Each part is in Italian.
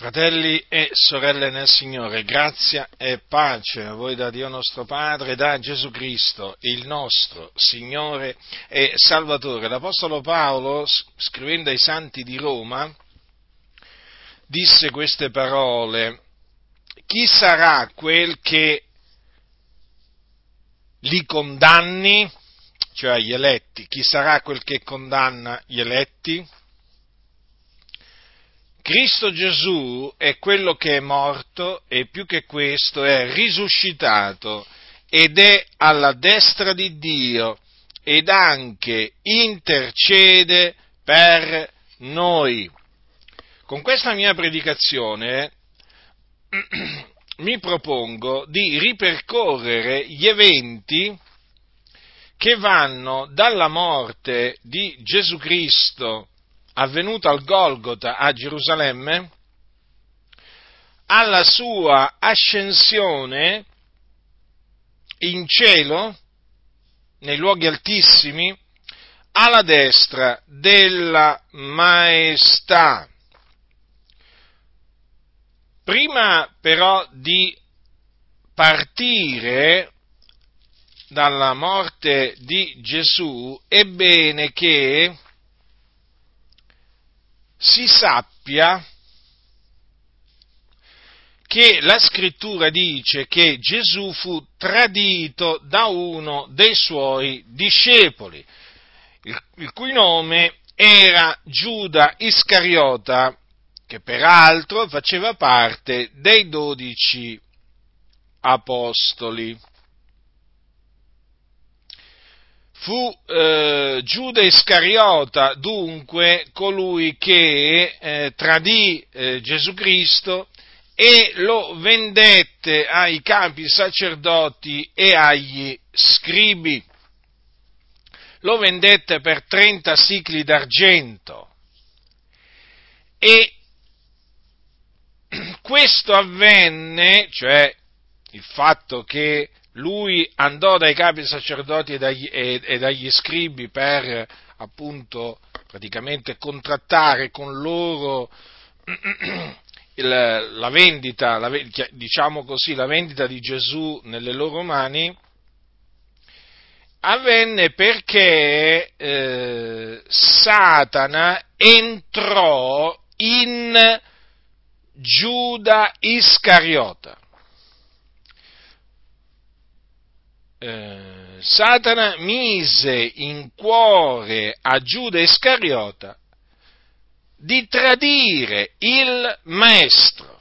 Fratelli e sorelle nel Signore, grazia e pace a voi da Dio nostro Padre, da Gesù Cristo, il nostro Signore e Salvatore. L'Apostolo Paolo, scrivendo ai santi di Roma, disse queste parole, chi sarà quel che li condanni, cioè gli eletti, chi sarà quel che condanna gli eletti? Cristo Gesù è quello che è morto e più che questo è risuscitato ed è alla destra di Dio ed anche intercede per noi. Con questa mia predicazione mi propongo di ripercorrere gli eventi che vanno dalla morte di Gesù Cristo avvenuto al Golgota a Gerusalemme, alla sua ascensione in cielo, nei luoghi altissimi, alla destra della maestà. Prima però di partire dalla morte di Gesù, è bene che si sappia che la scrittura dice che Gesù fu tradito da uno dei suoi discepoli, il, cui nome era Giuda Iscariota, che peraltro faceva parte dei dodici apostoli. Fu eh, Giuda Iscariota dunque colui che eh, tradì eh, Gesù Cristo e lo vendette ai capi sacerdoti e agli scribi. Lo vendette per 30 sicli d'argento. E questo avvenne, cioè il fatto che lui andò dai capi sacerdoti e dagli, e, e dagli scribi per appunto praticamente contrattare con loro il, la vendita, la, diciamo così, la vendita di Gesù nelle loro mani, avvenne perché eh, Satana entrò in Giuda Iscariota. Eh, Satana mise in cuore a Giuda Iscariota di tradire il Maestro.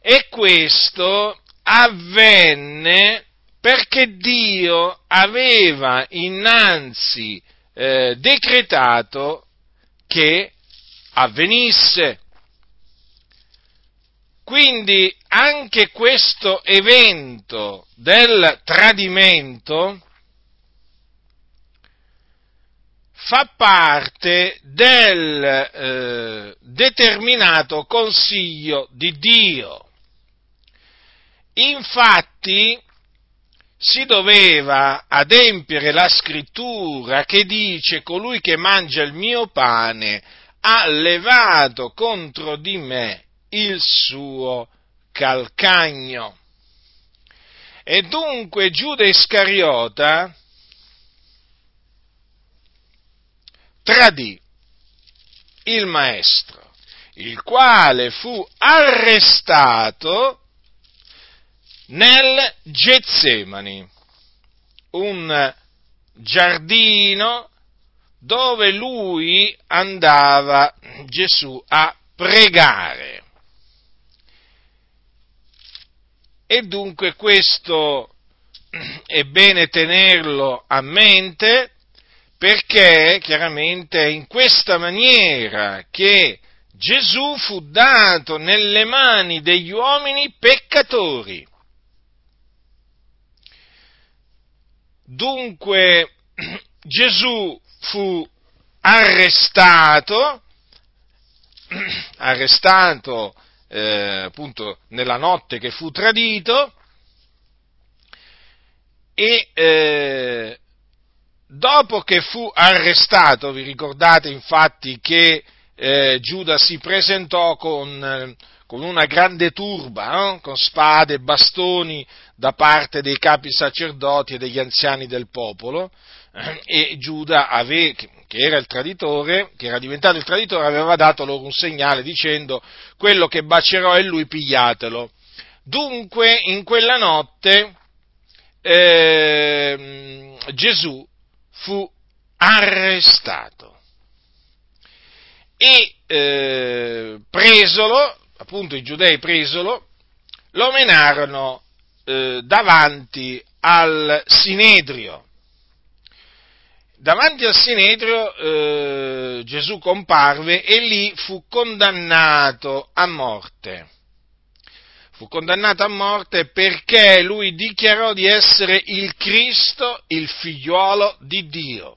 E questo avvenne perché Dio aveva innanzi eh, decretato che avvenisse. Quindi anche questo evento del tradimento fa parte del eh, determinato consiglio di Dio. Infatti si doveva adempiere la scrittura che dice colui che mangia il mio pane ha levato contro di me il suo calcagno. E dunque Giuda Iscariota tradì il maestro, il quale fu arrestato nel Getsemani, un giardino dove lui andava Gesù a pregare. E dunque questo è bene tenerlo a mente perché chiaramente è in questa maniera che Gesù fu dato nelle mani degli uomini peccatori. Dunque Gesù fu arrestato, arrestato eh, appunto nella notte che fu tradito e eh, dopo che fu arrestato, vi ricordate infatti che eh, Giuda si presentò con, con una grande turba, con spade e bastoni da parte dei capi sacerdoti e degli anziani del popolo, e Giuda, ave, che era il traditore, che era diventato il traditore, aveva dato loro un segnale dicendo quello che bacerò è lui, pigliatelo. Dunque, in quella notte eh, Gesù fu arrestato e eh, presolo, appunto i giudei presolo, lo menarono eh, davanti al Sinedrio. Davanti al Sinedrio eh, Gesù comparve e lì fu condannato a morte fu condannato a morte perché lui dichiarò di essere il Cristo, il figliuolo di Dio.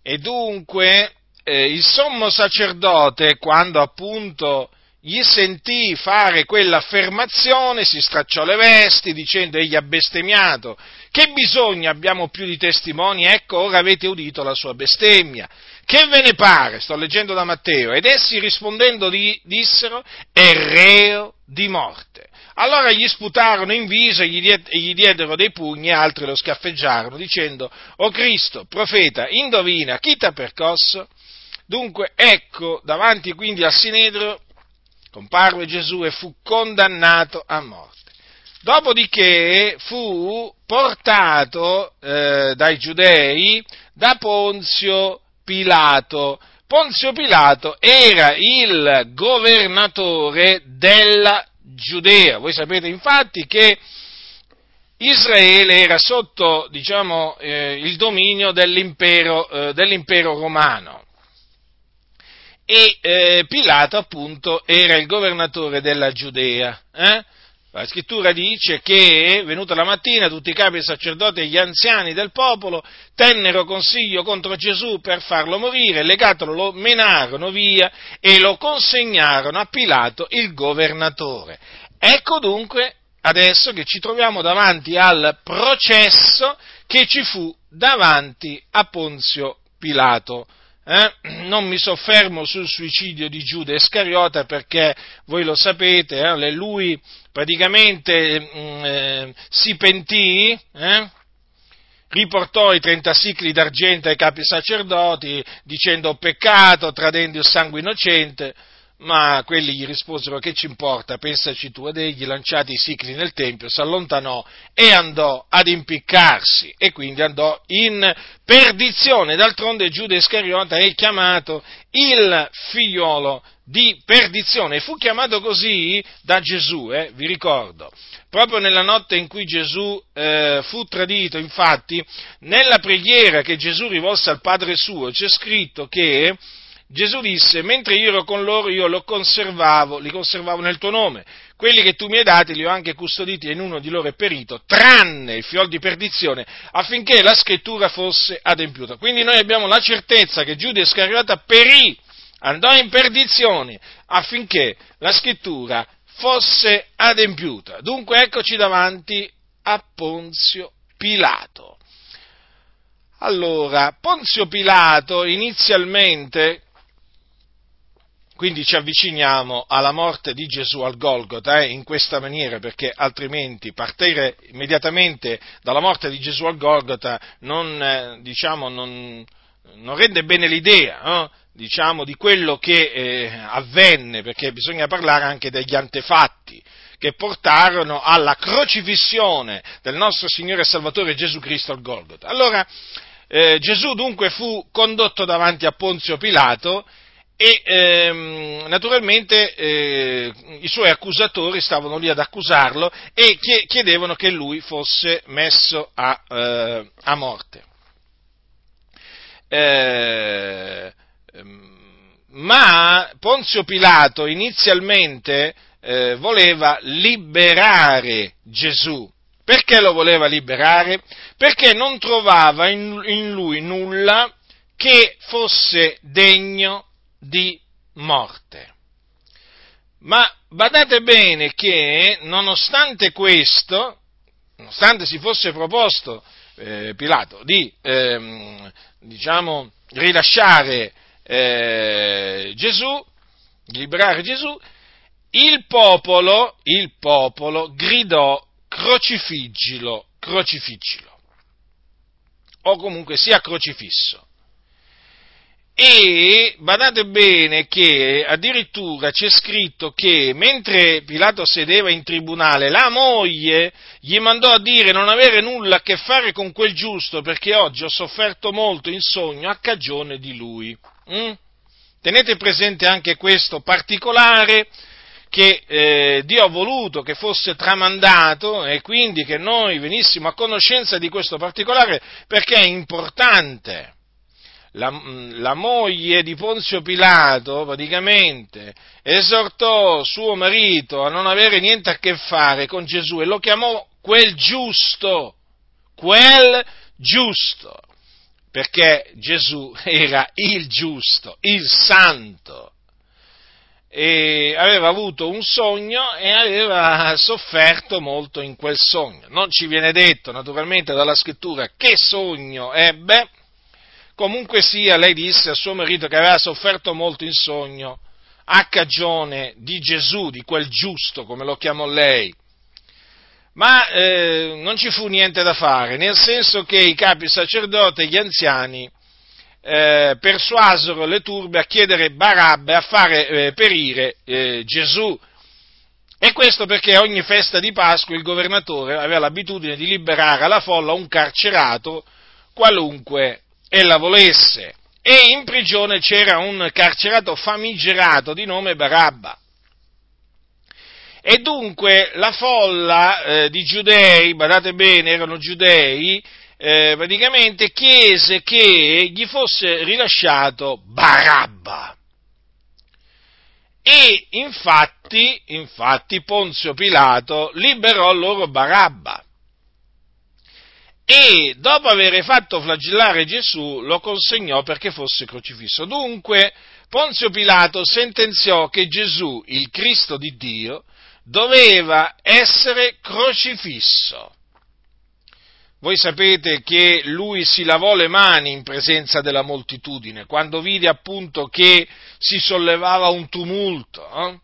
E dunque eh, il sommo sacerdote, quando appunto gli sentì fare quell'affermazione, si stracciò le vesti dicendo egli ha bestemmiato. Che bisogno abbiamo più di testimoni? Ecco, ora avete udito la sua bestemmia. Che ve ne pare? Sto leggendo da Matteo. Ed essi rispondendo di, dissero, è reo di morte. Allora gli sputarono in viso gli, e gli diedero dei pugni e altri lo scaffeggiarono, dicendo, O Cristo, profeta, indovina, chi t'ha percosso? Dunque, ecco, davanti quindi al Sinedro, comparve Gesù e fu condannato a morte. Dopodiché fu portato eh, dai giudei da Ponzio Pilato. Ponzio Pilato era il governatore della Giudea. Voi sapete infatti che Israele era sotto diciamo, eh, il dominio dell'impero, eh, dell'impero romano e eh, Pilato appunto era il governatore della Giudea. Eh? La scrittura dice che, venuta la mattina, tutti i capi sacerdoti e gli anziani del popolo tennero consiglio contro Gesù per farlo morire, legatelo, lo menarono via e lo consegnarono a Pilato, il governatore. Ecco dunque adesso che ci troviamo davanti al processo che ci fu davanti a Ponzio Pilato. Eh? Non mi soffermo sul suicidio di Giuda Iscariota perché voi lo sapete, eh? lui praticamente mm, eh, si pentì, eh? riportò i 30 sicli d'argento ai capi sacerdoti dicendo ho peccato, tradendo il sangue innocente, ma quelli gli risposero che ci importa, pensaci tu, ed egli lanciati i sicli nel tempio si allontanò e andò ad impiccarsi e quindi andò in perdizione. D'altronde Giuda Iscariota è chiamato il figliolo di perdizione. Fu chiamato così da Gesù, eh, vi ricordo. Proprio nella notte in cui Gesù eh, fu tradito, infatti, nella preghiera che Gesù rivolse al Padre suo, c'è scritto che Gesù disse, mentre io ero con loro, io conservavo, li conservavo nel tuo nome. Quelli che tu mi hai dati li ho anche custoditi e in uno di loro è perito, tranne il fiol di perdizione, affinché la scrittura fosse adempiuta. Quindi noi abbiamo la certezza che Giuda Iscariota perì andò in perdizione affinché la scrittura fosse adempiuta. Dunque eccoci davanti a Ponzio Pilato. Allora, Ponzio Pilato inizialmente, quindi ci avviciniamo alla morte di Gesù al Golgota eh, in questa maniera, perché altrimenti partire immediatamente dalla morte di Gesù al Golgota non, eh, diciamo, non, non rende bene l'idea. Eh? diciamo, di quello che eh, avvenne, perché bisogna parlare anche degli antefatti che portarono alla crocifissione del nostro Signore e Salvatore Gesù Cristo al Golgotha. Allora, eh, Gesù dunque fu condotto davanti a Ponzio Pilato e ehm, naturalmente eh, i suoi accusatori stavano lì ad accusarlo e chiedevano che lui fosse messo a, eh, a morte. Eh, Ehm, ma Ponzio Pilato inizialmente eh, voleva liberare Gesù. Perché lo voleva liberare? Perché non trovava in, in lui nulla che fosse degno di morte. Ma badate bene che, nonostante questo, nonostante si fosse proposto eh, Pilato di ehm, diciamo, rilasciare eh, Gesù, liberare Gesù, il popolo, il popolo gridò crocifiggilo, crocifiggilo, o comunque sia crocifisso. E badate bene che addirittura c'è scritto che mentre Pilato sedeva in tribunale, la moglie gli mandò a dire non avere nulla a che fare con quel giusto perché oggi ho sofferto molto in sogno a cagione di lui. Mm? Tenete presente anche questo particolare che eh, Dio ha voluto che fosse tramandato e quindi che noi venissimo a conoscenza di questo particolare perché è importante la, la, moglie di Ponzio Pilato praticamente esortò suo marito a non avere niente a che fare con Gesù e lo chiamò quel giusto, quel giusto, perché Gesù era il giusto, il santo. E aveva avuto un sogno e aveva sofferto molto in quel sogno. Non ci viene detto naturalmente dalla scrittura che sogno ebbe, Comunque sia, lei disse a suo marito che aveva sofferto molto in sogno a cagione di Gesù, di quel giusto, come lo chiamò lei. Ma eh, non ci fu niente da fare, nel senso che i capi sacerdoti e gli anziani eh, persuasero le turbe a chiedere Barabbe a fare eh, perire eh, Gesù. E questo perché ogni festa di Pasqua il governatore aveva l'abitudine di liberare alla folla un carcerato qualunque ella volesse. E in prigione c'era un carcerato famigerato di nome Barabba. E dunque la folla eh, di giudei, badate bene, erano giudei, eh, praticamente chiese che gli fosse rilasciato Barabba. E infatti, infatti Ponzio Pilato liberò loro Barabba e dopo aver fatto flagellare Gesù lo consegnò perché fosse crocifisso. Dunque Ponzio Pilato sentenziò che Gesù, il Cristo di Dio, doveva essere crocifisso. Voi sapete che lui si lavò le mani in presenza della moltitudine, quando vide appunto che si sollevava un tumulto. Eh?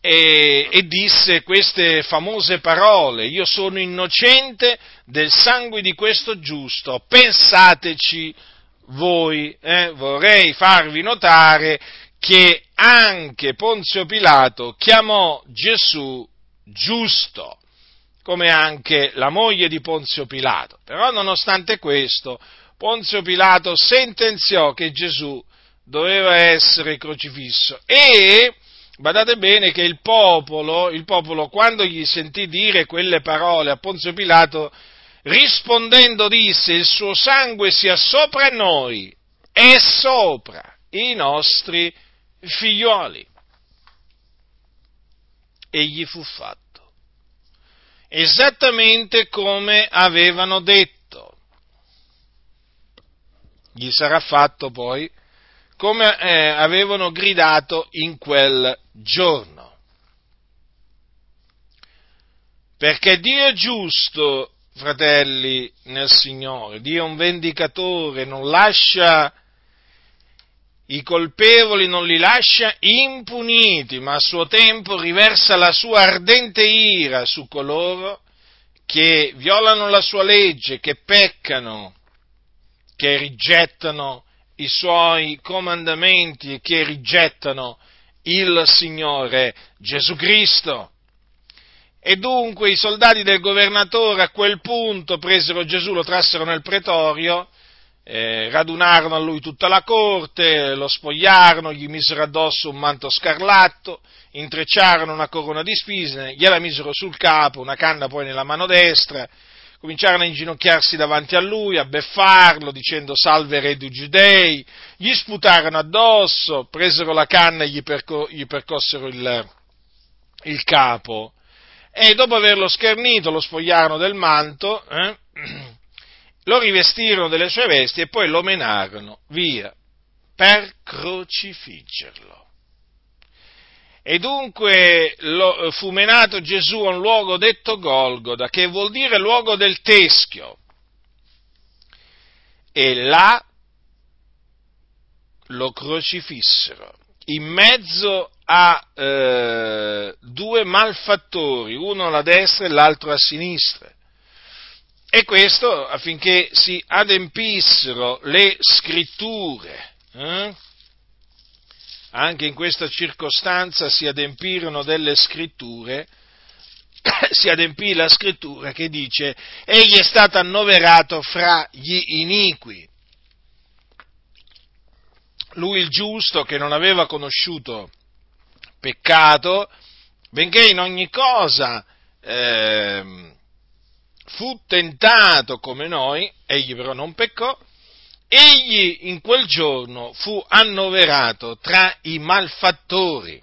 E, e disse queste famose parole, io sono innocente del sangue di questo giusto, pensateci voi, eh? vorrei farvi notare che anche Ponzio Pilato chiamò Gesù giusto, come anche la moglie di Ponzio Pilato. Però nonostante questo, Ponzio Pilato sentenziò che Gesù doveva essere crocifisso e Badate bene che il popolo, il popolo, quando gli sentì dire quelle parole a Ponzio Pilato, rispondendo disse, il suo sangue sia sopra noi e sopra i nostri figlioli. E gli fu fatto. Esattamente come avevano detto. Gli sarà fatto poi come eh, avevano gridato in quel giorno. Perché Dio è giusto, fratelli, nel Signore, Dio è un vendicatore, non lascia i colpevoli, non li lascia impuniti, ma a suo tempo riversa la sua ardente ira su coloro che violano la sua legge, che peccano, che rigettano i suoi comandamenti e che rigettano il Signore Gesù Cristo. E dunque i soldati del governatore a quel punto presero Gesù, lo trassero nel pretorio, eh, radunarono a lui tutta la corte, lo spogliarono, gli misero addosso un manto scarlatto, intrecciarono una corona di spine, gliela misero sul capo, una canna poi nella mano destra, cominciarono a inginocchiarsi davanti a lui, a beffarlo, dicendo salve re dei giudei, gli sputarono addosso, presero la canna e gli, perco- gli percossero il, il, capo e dopo averlo schernito lo spogliarono del manto, eh, lo rivestirono delle sue vesti e poi lo menarono via per crocifiggerlo. E dunque lo, fu menato Gesù a un luogo detto Golgoda, che vuol dire luogo del teschio. e là lo crocifissero in mezzo a eh, due malfattori, uno alla destra e l'altro a sinistra. E questo affinché si adempissero le scritture. Eh? Anche in questa circostanza si adempirono delle scritture, si adempì la scrittura che dice egli è stato annoverato fra gli iniqui lui il giusto che non aveva conosciuto peccato, benché in ogni cosa eh, fu tentato come noi, egli però non peccò, egli in quel giorno fu annoverato tra i malfattori.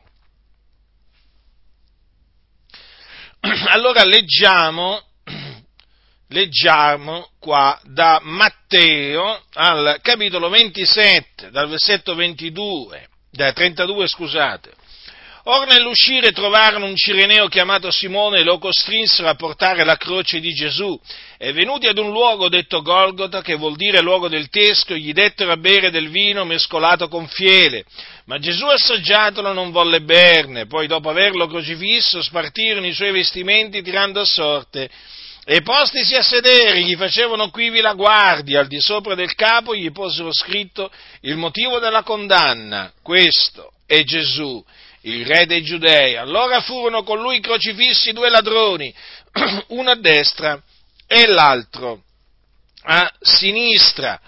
Allora leggiamo leggiamo qua da Matteo al capitolo 27, dal versetto 22, da 32 scusate. Or nell'uscire trovarono un cireneo chiamato Simone e lo costrinsero a portare la croce di Gesù. E venuti ad un luogo detto Golgota, che vuol dire luogo del teschio, gli dettero a bere del vino mescolato con fiele. Ma Gesù assaggiatolo non volle berne, poi dopo averlo crocifisso spartirono i suoi vestimenti tirando a sorte e postisi a sedere, gli facevano quivi la guardia, al di sopra del capo gli posero scritto il motivo della condanna. Questo è Gesù, il re dei giudei. Allora furono con lui crocifissi due ladroni, uno a destra e l'altro a sinistra.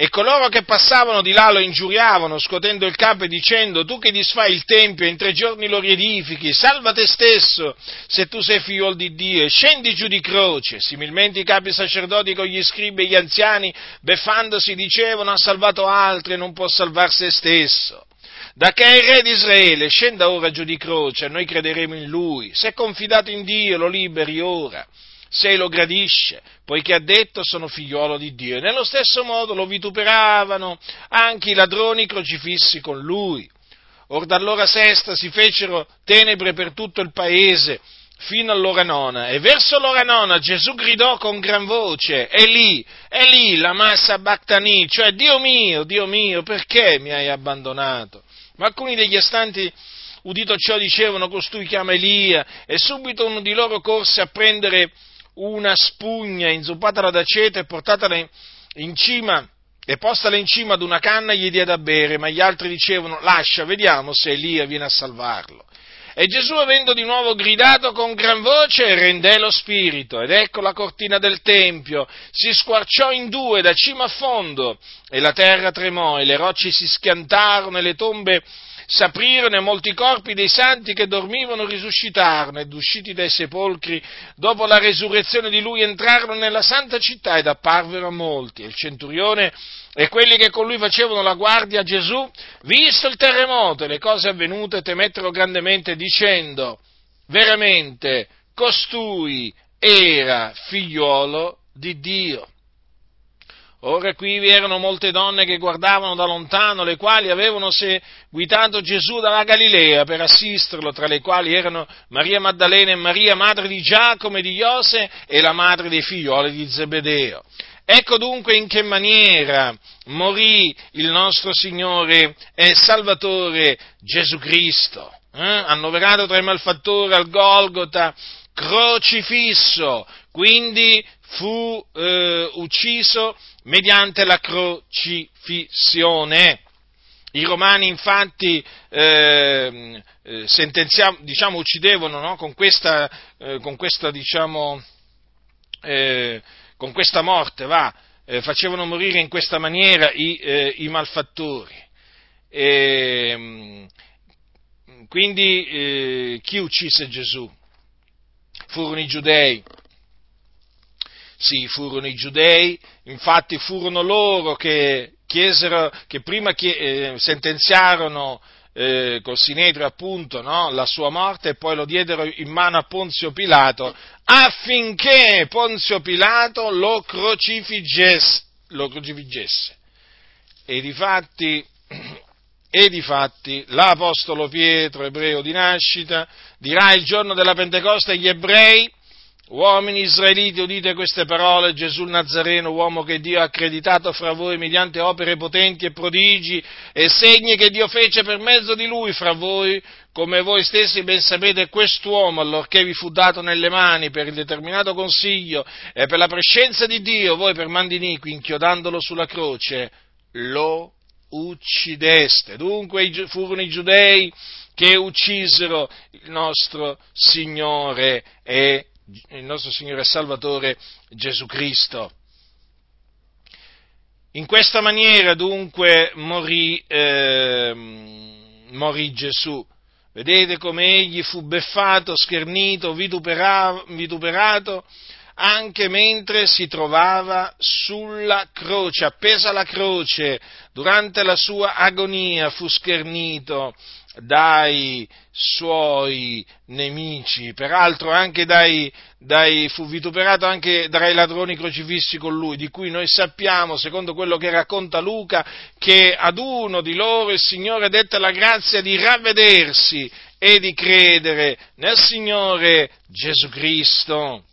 E coloro che passavano di là lo ingiuriavano, scotendo il capo e dicendo, tu che disfai il Tempio e in tre giorni lo riedifichi, salva te stesso, se tu sei figlio di Dio, e scendi giù di croce. Similmente i capi sacerdoti con gli scribi e gli anziani, beffandosi, dicevano, ha salvato altri e non può salvar se stesso. Da che è il re di Israele, scenda ora giù di croce, noi crederemo in lui. Se confidato in Dio, lo liberi ora se lo gradisce, poiché ha detto sono figliuolo di Dio. E nello stesso modo lo vituperavano anche i ladroni crocifissi con lui. Or dall'ora sesta si fecero tenebre per tutto il paese, fino all'ora nona, e verso l'ora nona Gesù gridò con gran voce, è lì, è lì la massa Bactani, cioè Dio mio, Dio mio, perché mi hai abbandonato? Ma alcuni degli astanti udito ciò dicevano costui chiama Elia, e subito uno di loro corse a prendere una spugna inzuppatela d'aceto e portatela in cima e postala in cima ad una canna gli diede da bere, ma gli altri dicevano lascia, vediamo se Elia viene a salvarlo. E Gesù, avendo di nuovo gridato con gran voce, rendè lo spirito, ed ecco la cortina del Tempio si squarciò in due da cima a fondo, e la terra tremò, e le rocce si schiantarono, e le tombe s'aprirono e molti corpi dei santi che dormivano risuscitarono ed usciti dai sepolcri dopo la resurrezione di lui entrarono nella santa città ed apparvero a molti. E il centurione e quelli che con lui facevano la guardia a Gesù, visto il terremoto e le cose avvenute, temettero grandemente dicendo, veramente costui era figliuolo di Dio. Ora qui vi erano molte donne che guardavano da lontano, le quali avevano seguitato Gesù dalla Galilea per assisterlo, tra le quali erano Maria Maddalena e Maria, madre di Giacomo e di Iose, e la madre dei figlioli di Zebedeo. Ecco dunque in che maniera morì il nostro Signore e Salvatore Gesù Cristo, eh? annoverato tra i malfattori al Golgota, crocifisso, quindi fu eh, ucciso mediante la crocifissione. I romani infatti eh, eh diciamo, uccidevano no? con, questa, eh, con, questa, diciamo, eh, con questa morte, va, eh, facevano morire in questa maniera i, eh, i malfattori. E, ehm, quindi chi uccise Gesù? Furono i giudei sì, furono i giudei, infatti furono loro che chiesero, che prima eh, sentenziarono eh, col Sinedrio appunto no, la sua morte e poi lo diedero in mano a Ponzio Pilato affinché Ponzio Pilato lo crocifiggesse. Lo crocifiggesse. E difatti, e difatti l'Apostolo Pietro, ebreo di nascita, dirà il giorno della Pentecoste agli ebrei, Uomini israeliti, udite queste parole, Gesù Nazareno, uomo che Dio ha accreditato fra voi mediante opere potenti e prodigi e segni che Dio fece per mezzo di lui fra voi, come voi stessi ben sapete, quest'uomo, allorché vi fu dato nelle mani per il determinato consiglio e per la prescenza di Dio, voi per mandiniqui, inchiodandolo sulla croce, lo uccideste. Dunque furono i giudei che uccisero il nostro Signore e il nostro Signore e Salvatore Gesù Cristo. In questa maniera dunque morì, eh, morì Gesù. Vedete come egli fu beffato, schernito, vituperato, anche mentre si trovava sulla croce, appesa alla croce, durante la sua agonia fu schernito, dai suoi nemici, peraltro anche dai, dai, fu vituperato anche dai ladroni crocifissi con lui, di cui noi sappiamo, secondo quello che racconta Luca, che ad uno di loro il Signore dette la grazia di ravvedersi e di credere nel Signore Gesù Cristo.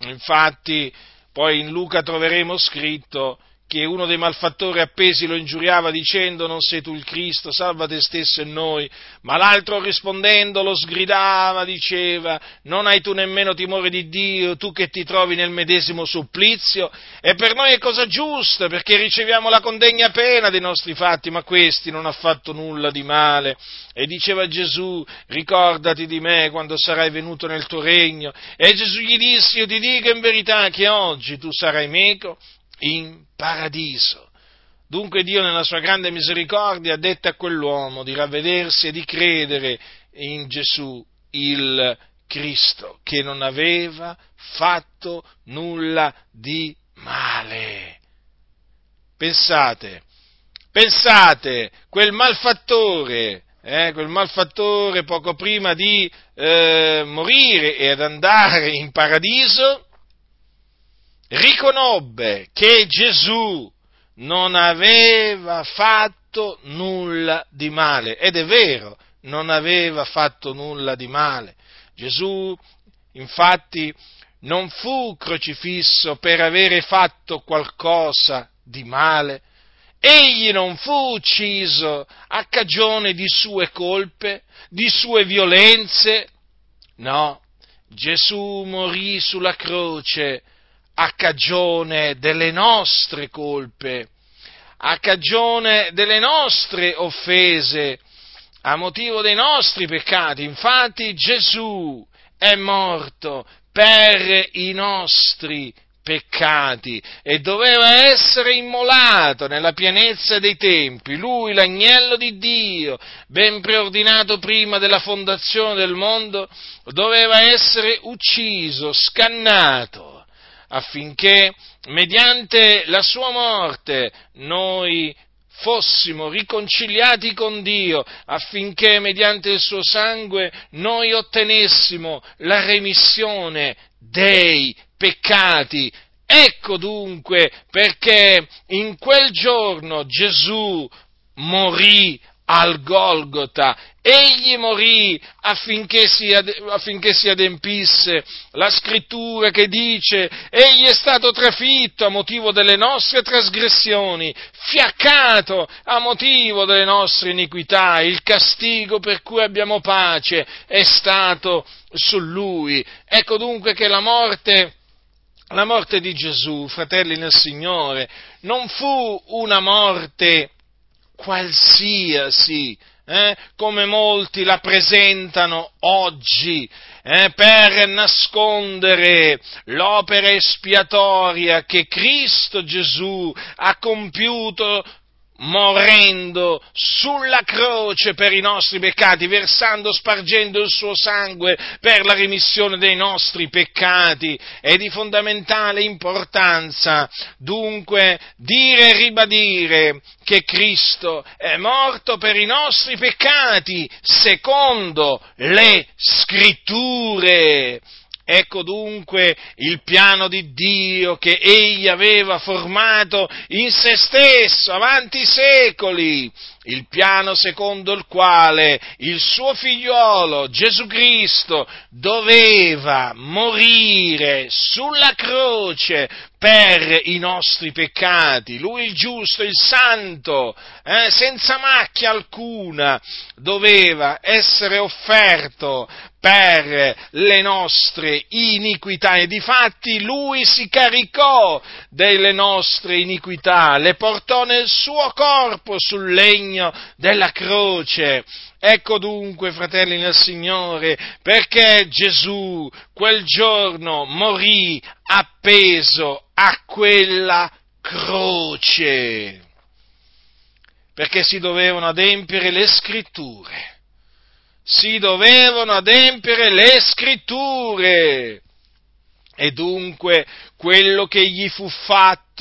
Infatti, poi in Luca troveremo scritto che uno dei malfattori appesi lo ingiuriava dicendo non sei tu il Cristo, salva te stesso e noi, ma l'altro rispondendo lo sgridava, diceva non hai tu nemmeno timore di Dio, tu che ti trovi nel medesimo supplizio, e per noi è cosa giusta, perché riceviamo la condegna pena dei nostri fatti, ma questi non ha fatto nulla di male. E diceva Gesù, ricordati di me quando sarai venuto nel tuo regno. E Gesù gli disse, io ti dico in verità che oggi tu sarai meco in paradiso. Dunque Dio nella sua grande misericordia ha detto a quell'uomo di ravvedersi e di credere in Gesù il Cristo, che non aveva fatto nulla di male. Pensate, pensate, quel malfattore, eh, quel malfattore poco prima di eh, morire e ad andare in paradiso, riconobbe che Gesù non aveva fatto nulla di male. Ed è vero, non aveva fatto nulla di male. Gesù, infatti, non fu crocifisso per avere fatto qualcosa di male. Egli non fu ucciso a cagione di sue colpe, di sue violenze. No, Gesù morì sulla croce a cagione delle nostre colpe, a cagione delle nostre offese, a motivo dei nostri peccati. Infatti Gesù è morto per i nostri peccati e doveva essere immolato nella pienezza dei tempi. Lui, l'agnello di Dio, ben preordinato prima della fondazione del mondo, doveva essere ucciso, scannato affinché mediante la sua morte noi fossimo riconciliati con Dio, affinché mediante il suo sangue noi ottenessimo la remissione dei peccati. Ecco dunque perché in quel giorno Gesù morì al Golgota. Egli morì affinché si, affinché si, adempisse la scrittura che dice, egli è stato trafitto a motivo delle nostre trasgressioni, fiaccato a motivo delle nostre iniquità, il castigo per cui abbiamo pace è stato su lui. Ecco dunque che la morte, la morte di Gesù, fratelli nel Signore, non fu una morte qualsiasi, eh, come molti la presentano oggi, eh, per nascondere l'opera espiatoria che Cristo Gesù ha compiuto morendo sulla croce per i nostri peccati, versando, spargendo il suo sangue per la rimissione dei nostri peccati. È di fondamentale importanza dunque dire e ribadire che Cristo è morto per i nostri peccati secondo le scritture. Ecco dunque il piano di Dio che egli aveva formato in se stesso avanti i secoli. Il piano secondo il quale il suo figliolo Gesù Cristo doveva morire sulla croce per i nostri peccati. Lui il giusto, il santo, eh, senza macchia alcuna, doveva essere offerto per le nostre iniquità e difatti lui si caricò delle nostre iniquità, le portò nel suo corpo sul legno della croce. Ecco dunque, fratelli nel Signore, perché Gesù quel giorno morì appeso a quella croce, perché si dovevano adempiere le scritture si dovevano adempiere le scritture. E dunque quello che gli fu fatto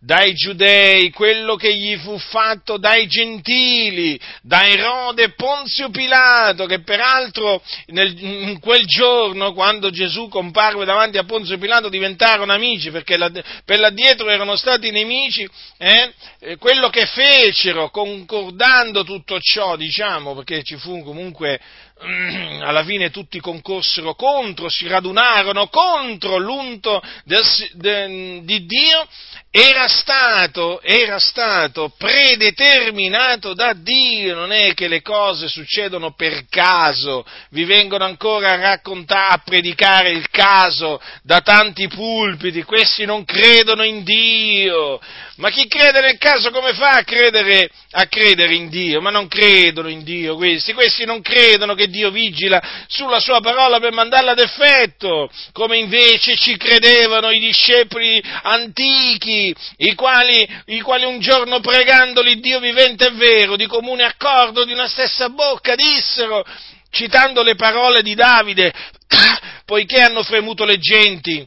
dai giudei, quello che gli fu fatto dai gentili, da Erode Ponzio Pilato, che peraltro nel, in quel giorno, quando Gesù comparve davanti a Ponzio Pilato, diventarono amici, perché la, per là dietro erano stati nemici, eh? quello che fecero, concordando tutto ciò, diciamo, perché ci fu comunque alla fine tutti concorsero contro, si radunarono contro l'unto del, de, di Dio, era stato, era stato predeterminato da Dio, non è che le cose succedono per caso, vi vengono ancora a raccontare, a predicare il caso da tanti pulpiti, questi non credono in Dio, ma chi crede nel caso come fa a credere, a credere in Dio? Ma non credono in Dio questi, questi non credono che Dio vigila sulla sua parola per mandarla ad effetto, come invece ci credevano i discepoli antichi, i quali, i quali un giorno pregandoli Dio vivente e vero, di comune accordo, di una stessa bocca, dissero, citando le parole di Davide, poiché hanno fremuto le genti,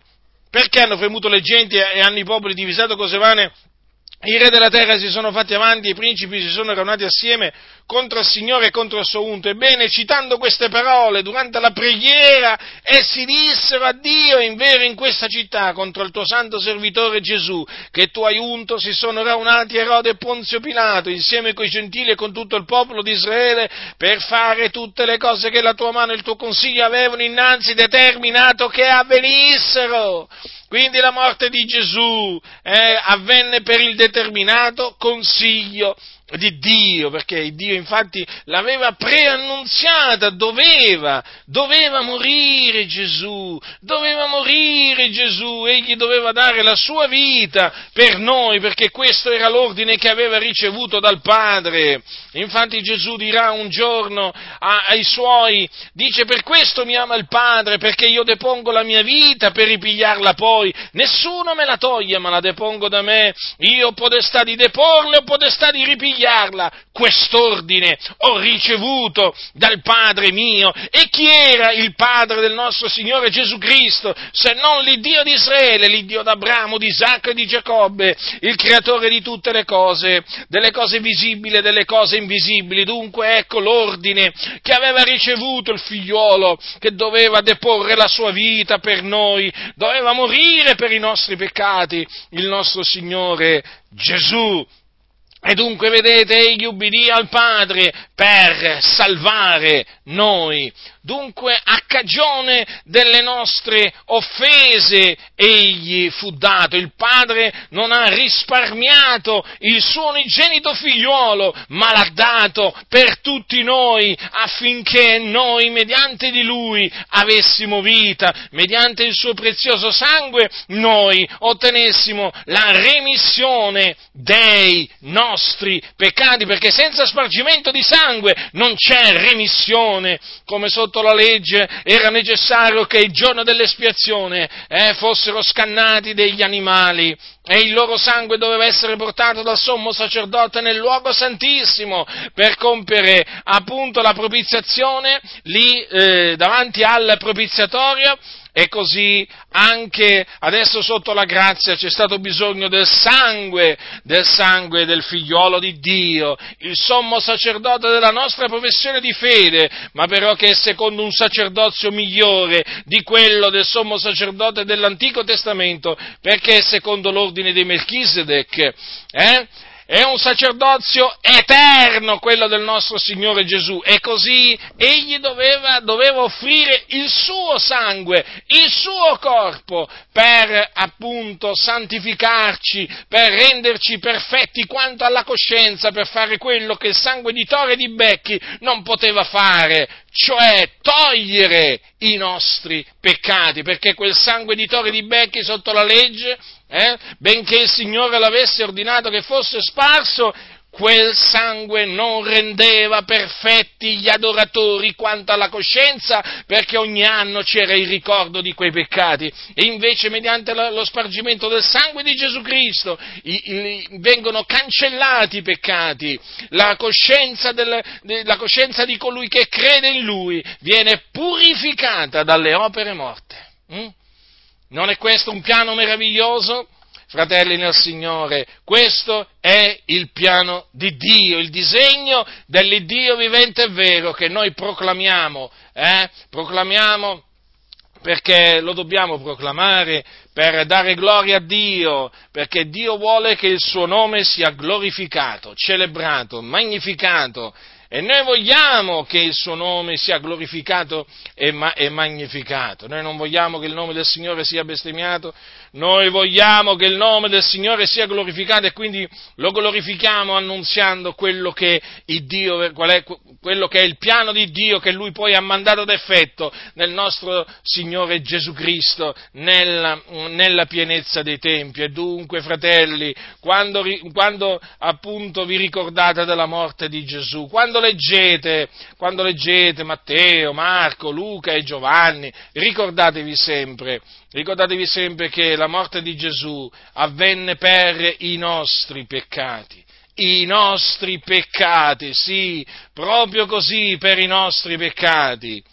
perché hanno fremuto le genti e hanno i popoli divisato cose vane? I re della terra si sono fatti avanti, i principi si sono raunati assieme contro il Signore e contro il suo unto. Ebbene, citando queste parole durante la preghiera, essi dissero a Dio, in vero in questa città, contro il tuo santo servitore Gesù, che tu hai unto, si sono raunati Erode e Ponzio Pilato, insieme coi gentili e con tutto il popolo di Israele, per fare tutte le cose che la tua mano e il tuo consiglio avevano innanzi determinato che avvenissero. Quindi la morte di Gesù eh, avvenne per il determinato consiglio di Dio, perché Dio infatti l'aveva preannunziata, doveva, doveva morire Gesù, doveva morire Gesù, egli doveva dare la sua vita per noi, perché questo era l'ordine che aveva ricevuto dal Padre. Infatti Gesù dirà un giorno ai suoi, dice per questo mi ama il Padre, perché io depongo la mia vita per ripigliarla poi, nessuno me la toglie, ma la depongo da me, io ho potestà di deporla, ho potestà di ripigliarla pigliarla, quest'ordine ho ricevuto dal Padre mio. E chi era il Padre del nostro Signore Gesù Cristo, se non l'Iddio di Israele, l'Iddio d'Abramo, di Isacco e di Giacobbe, il creatore di tutte le cose, delle cose visibili e delle cose invisibili. Dunque ecco l'ordine che aveva ricevuto il figliuolo, che doveva deporre la sua vita per noi, doveva morire per i nostri peccati, il nostro Signore Gesù e dunque, vedete, egli ubbidì al Padre per salvare noi. Dunque, a cagione delle nostre offese, egli fu dato. Il Padre non ha risparmiato il suo unigenito figliuolo, ma l'ha dato per tutti noi, affinché noi, mediante di lui, avessimo vita, mediante il suo prezioso sangue, noi ottenessimo la remissione dei nostri peccati, perché senza spargimento di sangue non c'è remissione, come sotto la legge era necessario che il giorno dell'espiazione eh, fossero scannati degli animali. E il loro sangue doveva essere portato dal sommo sacerdote nel luogo santissimo per compiere appunto la propiziazione lì eh, davanti al propiziatorio e così anche adesso sotto la grazia c'è stato bisogno del sangue, del sangue del figliolo di Dio, il sommo sacerdote della nostra professione di fede, ma però che è secondo un sacerdozio migliore di quello del sommo sacerdote dell'Antico Testamento, perché è secondo l'ordine di Melchisedec. Eh? È un sacerdozio eterno quello del nostro Signore Gesù. E così egli doveva, doveva, offrire il suo sangue, il suo corpo per appunto santificarci, per renderci perfetti quanto alla coscienza, per fare quello che il sangue di Tore e di Becchi non poteva fare, cioè togliere i nostri peccati, perché quel sangue di Tore di Becchi sotto la legge eh, benché il Signore l'avesse ordinato che fosse sparso, quel sangue non rendeva perfetti gli adoratori quanto alla coscienza, perché ogni anno c'era il ricordo di quei peccati, e invece mediante lo spargimento del sangue di Gesù Cristo vengono cancellati i peccati, la coscienza, del, de, la coscienza, di colui che crede in Lui viene purificata dalle opere morte. Mm? Non è questo un piano meraviglioso? Fratelli nel Signore, questo è il piano di Dio, il disegno dell'Iddio vivente e vero che noi proclamiamo, eh? proclamiamo perché lo dobbiamo proclamare per dare gloria a Dio, perché Dio vuole che il suo nome sia glorificato, celebrato, magnificato e noi vogliamo che il suo nome sia glorificato e, ma- e, magnificato. Noi non vogliamo che il nome del Signore sia bestemmiato, noi vogliamo che il nome del Signore sia glorificato e quindi lo glorifichiamo annunziando quello che, Dio, è, quello che è il piano di Dio che Lui poi ha mandato ad effetto nel nostro Signore Gesù Cristo, nella, nella pienezza dei tempi. E dunque, fratelli, quando, quando appunto vi ricordate della morte di Gesù, quando leggete, quando leggete Matteo, Marco, Luca e Giovanni, ricordatevi sempre Ricordatevi sempre che la morte di Gesù avvenne per i nostri peccati. I nostri peccati, sì, proprio così per i nostri peccati.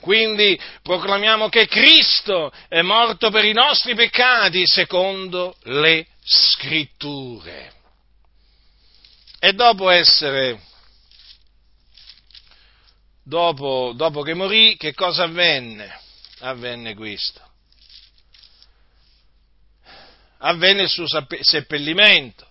Quindi proclamiamo che Cristo è morto per i nostri peccati secondo le scritture. E dopo essere, dopo, dopo che morì, che cosa avvenne? Avvenne questo avvenne il suo seppellimento.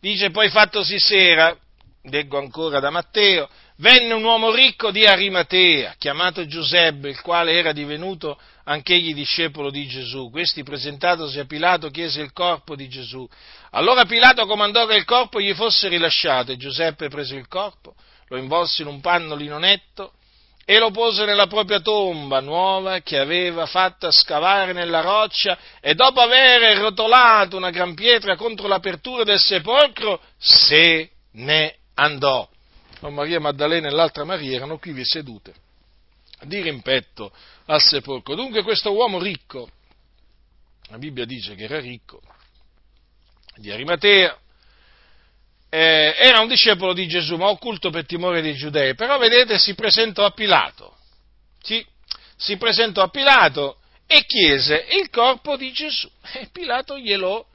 Dice poi fattosi sera, leggo ancora da Matteo, venne un uomo ricco di Arimatea, chiamato Giuseppe, il quale era divenuto anch'egli discepolo di Gesù. Questi presentatosi a Pilato chiese il corpo di Gesù. Allora Pilato comandò che il corpo gli fosse rilasciato e Giuseppe prese il corpo, lo involse in un panno linonetto e lo pose nella propria tomba nuova che aveva fatta scavare nella roccia e dopo aver rotolato una gran pietra contro l'apertura del sepolcro se ne andò. Oh, Maria Maddalena e l'altra Maria erano qui sedute di rimpetto al sepolcro. Dunque questo uomo ricco, la Bibbia dice che era ricco, di Arimatea, eh, era un discepolo di Gesù, ma occulto per timore dei giudei, però vedete si presentò a Pilato, sì, si presentò a Pilato e chiese il corpo di Gesù. E Pilato glielo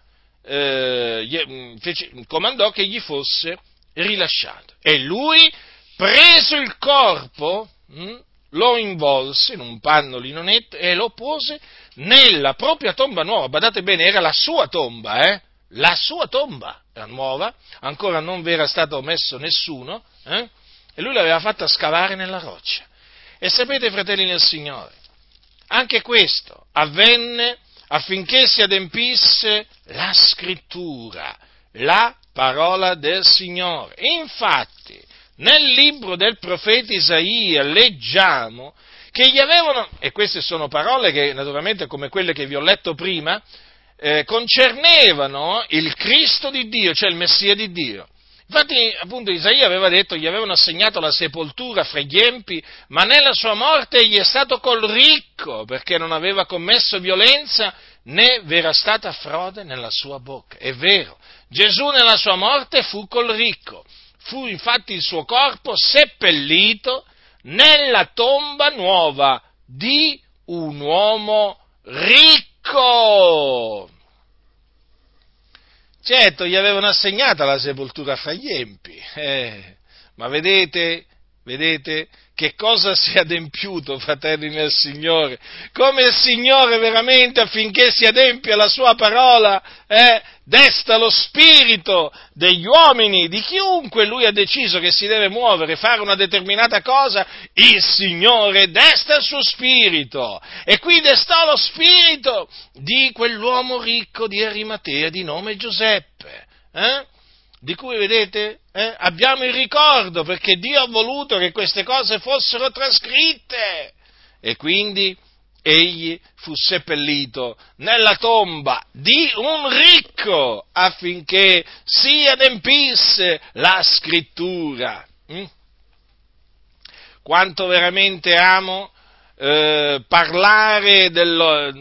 eh, mm, fece, comandò che gli fosse rilasciato. E lui preso il corpo mh, mm, lo involse in un panno linonetto e lo pose nella propria tomba nuova, badate bene, era la sua tomba, eh? La sua tomba era nuova, ancora non vi era stato messo nessuno, eh? e lui l'aveva fatta scavare nella roccia. E sapete, fratelli nel Signore, anche questo avvenne affinché si adempisse la scrittura, la parola del Signore. Infatti, nel libro del profeta Isaia leggiamo che gli avevano, e queste sono parole che naturalmente come quelle che vi ho letto prima, eh, concernevano il Cristo di Dio, cioè il Messia di Dio. Infatti, appunto, Isaia aveva detto, gli avevano assegnato la sepoltura fra gli empi, ma nella sua morte egli è stato col ricco, perché non aveva commesso violenza né v'era stata frode nella sua bocca. È vero, Gesù nella sua morte fu col ricco, fu infatti il suo corpo seppellito nella tomba nuova di un uomo ricco! Certo, gli avevano assegnata la sepoltura fra gli empi, eh, ma vedete, vedete che cosa si è adempiuto, fratelli nel Signore? Come il Signore veramente affinché si adempia la sua parola, eh, desta lo spirito degli uomini, di chiunque lui ha deciso che si deve muovere, fare una determinata cosa, il Signore desta il suo spirito. E qui destò lo spirito di quell'uomo ricco di Arimatea di nome Giuseppe. Eh? Di cui vedete eh, abbiamo il ricordo perché Dio ha voluto che queste cose fossero trascritte e quindi egli fu seppellito nella tomba di un ricco affinché si adempisse la scrittura. Mm? Quanto veramente amo eh, parlare dello,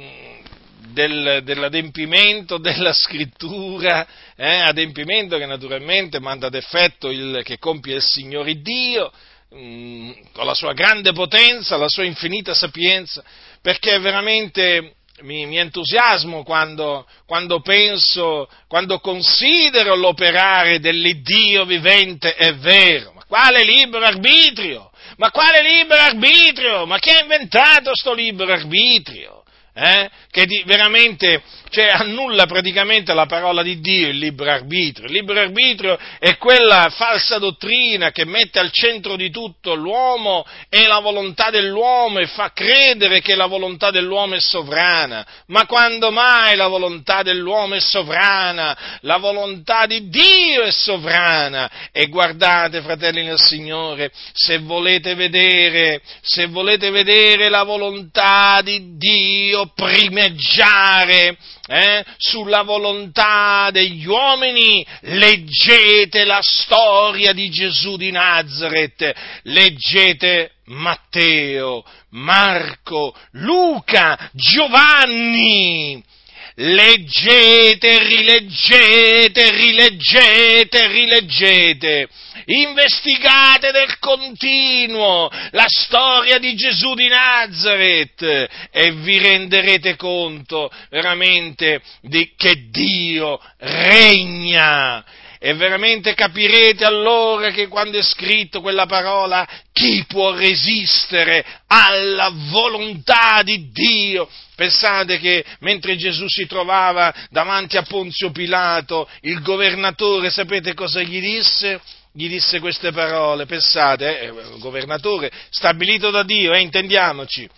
del, dell'adempimento della scrittura, eh, adempimento che naturalmente manda ad effetto il, che compie il Signore Dio, mh, mm, con la sua grande potenza, la sua infinita sapienza, perché veramente mi, mi entusiasmo quando, quando, penso, quando considero l'operare dell'Iddio vivente e vero. Ma quale libero arbitrio? Ma quale libero arbitrio? Ma chi ha inventato sto libero arbitrio? Eh? Che di, veramente cioè annulla praticamente la parola di Dio, il libero arbitrio. Il libero arbitrio è quella falsa dottrina che mette al centro di tutto l'uomo e la volontà dell'uomo e fa credere che la volontà dell'uomo è sovrana. Ma quando mai la volontà dell'uomo è sovrana? La volontà di Dio è sovrana. E guardate, fratelli nel Signore, se volete vedere, se volete vedere la volontà di Dio primeggiare, eh, sulla volontà degli uomini, leggete la storia di Gesù di Nazareth, leggete Matteo, Marco, Luca, Giovanni, leggete, rileggete, rileggete, rileggete, investigate del continuo la storia di Gesù di Nazareth e vi renderete conto veramente di che Dio regna e veramente capirete allora che quando è scritto quella parola, chi può resistere alla volontà di Dio? Pensate che mentre Gesù si trovava davanti a Ponzio Pilato, il governatore, sapete cosa gli disse? Gli disse queste parole, pensate, eh, governatore stabilito da Dio, eh, intendiamoci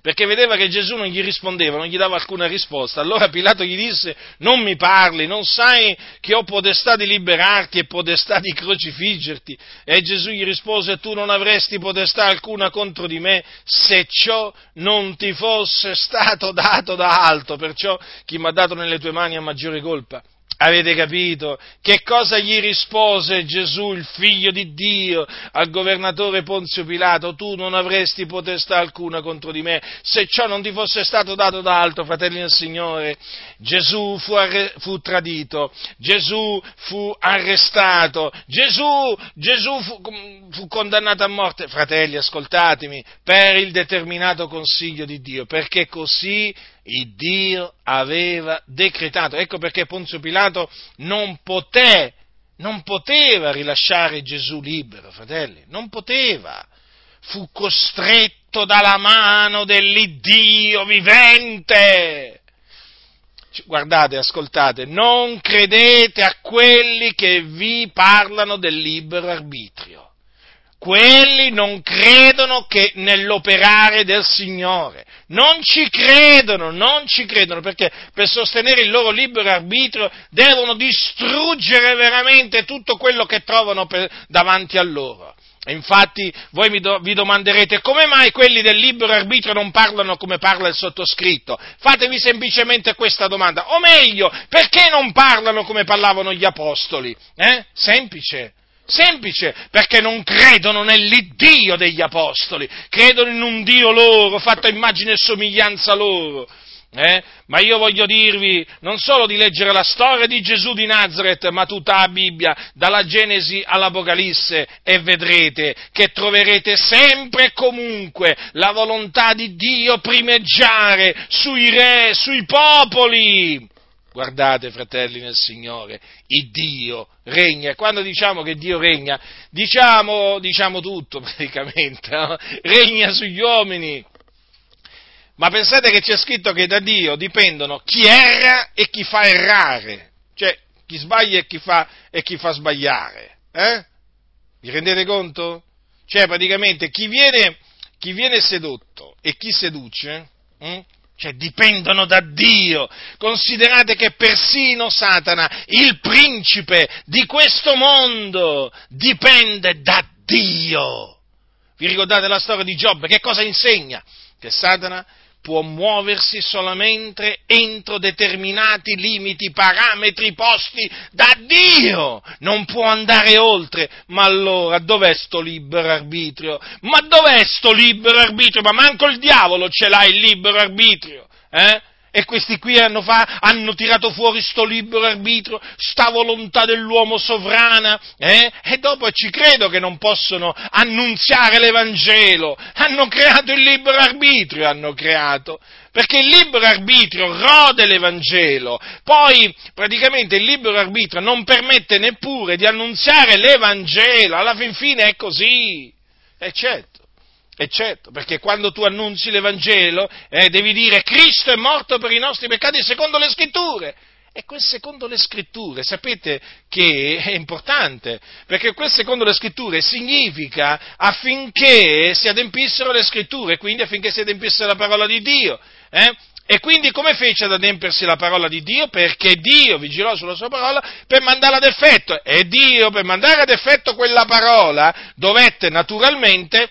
perché vedeva che Gesù non gli rispondeva, non gli dava alcuna risposta. Allora Pilato gli disse, non mi parli, non sai che ho potestà di liberarti e potestà di crocifiggerti? E Gesù gli rispose, tu non avresti potestà alcuna contro di me se ciò non ti fosse stato dato da alto, perciò chi mi ha dato nelle tue mani ha maggiore colpa. Avete capito? Che cosa gli rispose Gesù, il figlio di Dio, al governatore Ponzio Pilato? Tu non avresti potestà alcuna contro di me, se ciò non ti fosse stato dato da alto, fratelli del Signore. Gesù fu, arre- fu tradito, Gesù fu arrestato, Gesù, Gesù fu, fu condannato a morte. Fratelli, ascoltatemi, per il determinato consiglio di Dio, perché così il Dio aveva decretato. Ecco perché Ponzio Pilato non poté, non poteva rilasciare Gesù libero, fratelli, non poteva. Fu costretto dalla mano dell'Iddio vivente. Guardate, ascoltate, non credete a quelli che vi parlano del libero arbitrio quelli non credono che nell'operare del Signore, non ci credono, non ci credono, perché per sostenere il loro libero arbitrio devono distruggere veramente tutto quello che trovano per, davanti a loro. infatti voi do, vi domanderete come mai quelli del libero arbitrio non parlano come parla il sottoscritto? Fatevi semplicemente questa domanda, o meglio, perché non parlano come parlavano gli apostoli? Eh? Semplice Semplice, perché non credono nell'Iddio degli Apostoli, credono in un Dio loro, fatto a immagine e somiglianza loro. Eh? Ma io voglio dirvi non solo di leggere la storia di Gesù di Nazareth, ma tutta la Bibbia, dalla Genesi all'Apocalisse, e vedrete che troverete sempre e comunque la volontà di Dio primeggiare sui re, sui popoli. Guardate, fratelli nel Signore, il Dio regna. E quando diciamo che Dio regna, diciamo, diciamo tutto praticamente. No? Regna sugli uomini. Ma pensate che c'è scritto che da Dio dipendono chi erra e chi fa errare. Cioè, chi sbaglia e chi fa, e chi fa sbagliare. Eh? Vi rendete conto? Cioè, praticamente, chi viene, chi viene sedotto e chi seduce, hm? Cioè, dipendono da Dio. Considerate che persino Satana, il principe di questo mondo, dipende da Dio. Vi ricordate la storia di Giobbe? Che cosa insegna? Che Satana può muoversi solamente entro determinati limiti, parametri posti da Dio, non può andare oltre. Ma allora dov'è sto libero arbitrio? Ma dov'è sto libero arbitrio? Ma manco il diavolo ce l'ha il libero arbitrio, eh? E questi qui hanno, fa, hanno, tirato fuori sto libero arbitrio, sta volontà dell'uomo sovrana, eh? E dopo ci credo che non possono annunziare l'Evangelo. Hanno creato il libero arbitrio, hanno creato. Perché il libero arbitrio rode l'Evangelo. Poi, praticamente, il libero arbitrio non permette neppure di annunziare l'Evangelo. Alla fin fine è così. E certo. E certo, perché quando tu annunzi l'Evangelo eh, devi dire Cristo è morto per i nostri peccati secondo le scritture. E quel secondo le scritture, sapete che è importante, perché quel secondo le scritture significa affinché si adempissero le scritture, quindi affinché si adempisse la parola di Dio. Eh? E quindi come fece ad adempersi la parola di Dio? Perché Dio vigilò sulla sua parola per mandarla ad effetto. E Dio, per mandare ad effetto quella parola, dovette naturalmente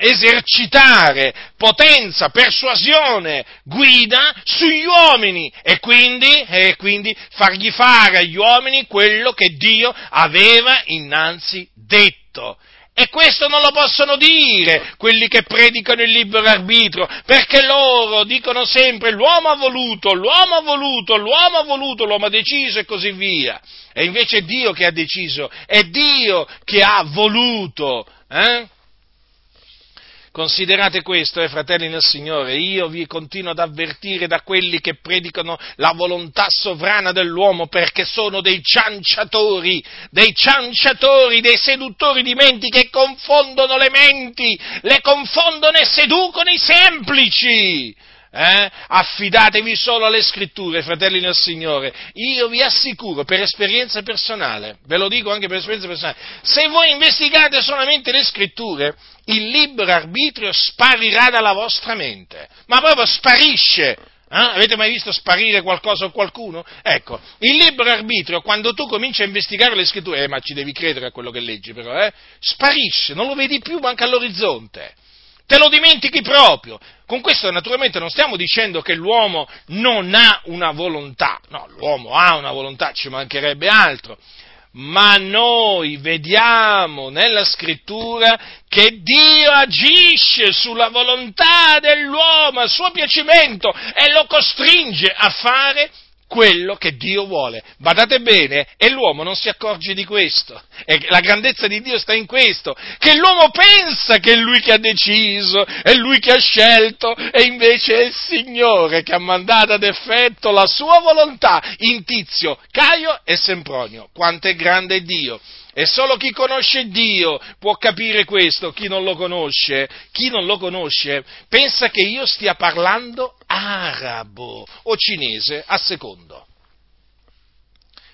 esercitare potenza, persuasione, guida sugli uomini e quindi, e quindi fargli fare agli uomini quello che Dio aveva innanzi detto. E questo non lo possono dire quelli che predicano il libero arbitrio, perché loro dicono sempre l'uomo ha voluto, l'uomo ha voluto, l'uomo ha voluto, l'uomo ha deciso e così via. E invece è Dio che ha deciso, è Dio che ha voluto. Eh? Considerate questo, eh, fratelli nel Signore, io vi continuo ad avvertire da quelli che predicano la volontà sovrana dell'uomo perché sono dei cianciatori, dei cianciatori, dei seduttori di menti che confondono le menti, le confondono e seducono i semplici. Eh? Affidatevi solo alle scritture, fratelli del Signore. Io vi assicuro, per esperienza personale, ve lo dico anche per esperienza personale, se voi investigate solamente le scritture, il libero arbitrio sparirà dalla vostra mente, ma proprio sparisce. Eh? Avete mai visto sparire qualcosa o qualcuno? Ecco, il libero arbitrio, quando tu cominci a investigare le scritture, eh, ma ci devi credere a quello che leggi però, eh, sparisce, non lo vedi più manca all'orizzonte te lo dimentichi proprio. Con questo naturalmente non stiamo dicendo che l'uomo non ha una volontà, no, l'uomo ha una volontà, ci mancherebbe altro, ma noi vediamo nella scrittura che Dio agisce sulla volontà dell'uomo, al suo piacimento e lo costringe a fare quello che Dio vuole. Badate bene, e l'uomo non si accorge di questo. E la grandezza di Dio sta in questo, che l'uomo pensa che è lui che ha deciso, è lui che ha scelto, e invece è il Signore che ha mandato ad effetto la sua volontà in Tizio, Caio e Sempronio. Quanto è grande Dio! E solo chi conosce Dio può capire questo, chi non lo conosce, chi non lo conosce pensa che io stia parlando arabo o cinese a secondo.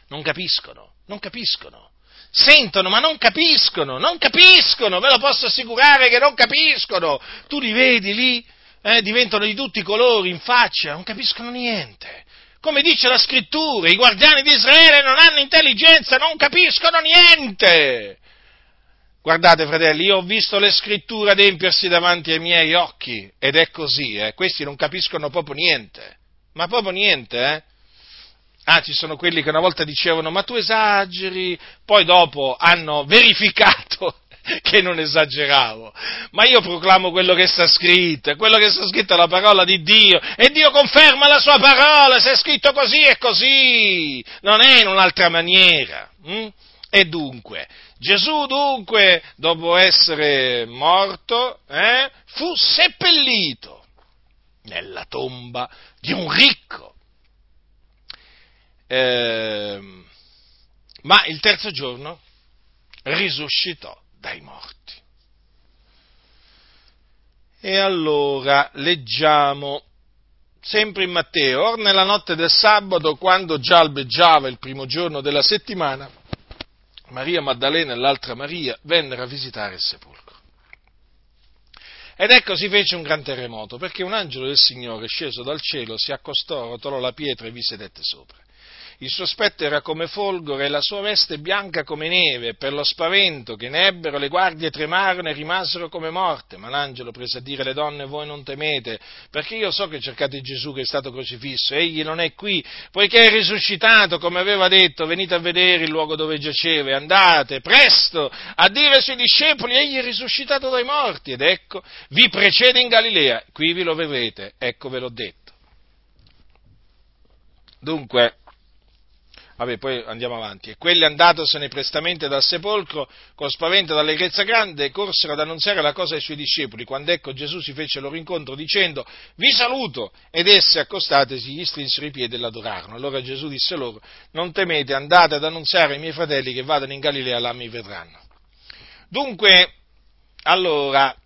Non capiscono, non capiscono. Sentono ma non capiscono, non capiscono, ve lo posso assicurare che non capiscono. Tu li vedi lì, eh, diventano di tutti i colori in faccia, non capiscono niente come dice la scrittura, i guardiani di Israele non hanno intelligenza, non capiscono niente. Guardate, fratelli, io ho visto le scritture adempiersi davanti ai miei occhi ed è così, eh? questi non capiscono proprio niente, ma proprio niente, eh? Ah, ci sono quelli che una volta dicevano, ma tu esageri, poi dopo hanno verificato che non esageravo, ma io proclamo quello che sta scritto, quello che sta scritto è la parola di Dio, e Dio conferma la sua parola, se è scritto così è così, non è in un'altra maniera. Hm? E dunque, Gesù dunque, dopo essere morto, eh, fu seppellito nella tomba di un ricco. eh, ma il terzo giorno risuscitò dai morti. E allora leggiamo sempre in Matteo, or nella notte del sabato, quando già albeggiava il primo giorno della settimana, Maria Maddalena e l'altra Maria vennero a visitare il sepolcro. Ed ecco si fece un gran terremoto, perché un angelo del Signore sceso dal cielo si accostò, rotolò la pietra e vi sedette sopra il suo aspetto era come folgore e la sua veste bianca come neve, per lo spavento che ne ebbero le guardie tremarono e rimasero come morte. Ma l'angelo prese a dire alle donne, voi non temete, perché io so che cercate Gesù che è stato crocifisso, egli non è qui, poiché è risuscitato, come aveva detto, venite a vedere il luogo dove giaceva andate presto a dire ai suoi discepoli, egli è risuscitato dai morti, ed ecco, vi precede in Galilea, qui vi lo vedrete, ecco ve l'ho detto. Dunque, Vabbè, poi andiamo avanti. E quelli andatosene prestamente dal sepolcro, con spavento e d'allegrezza grande, corsero ad annunziare la cosa ai suoi discepoli, quando ecco Gesù si fece loro incontro dicendo, vi saluto! Ed essi, accostatesi, gli strinsero i piedi e l'adorarono. Allora Gesù disse loro, non temete, andate ad annunziare ai miei fratelli che vadano in Galilea, là mi vedranno. Dunque, allora,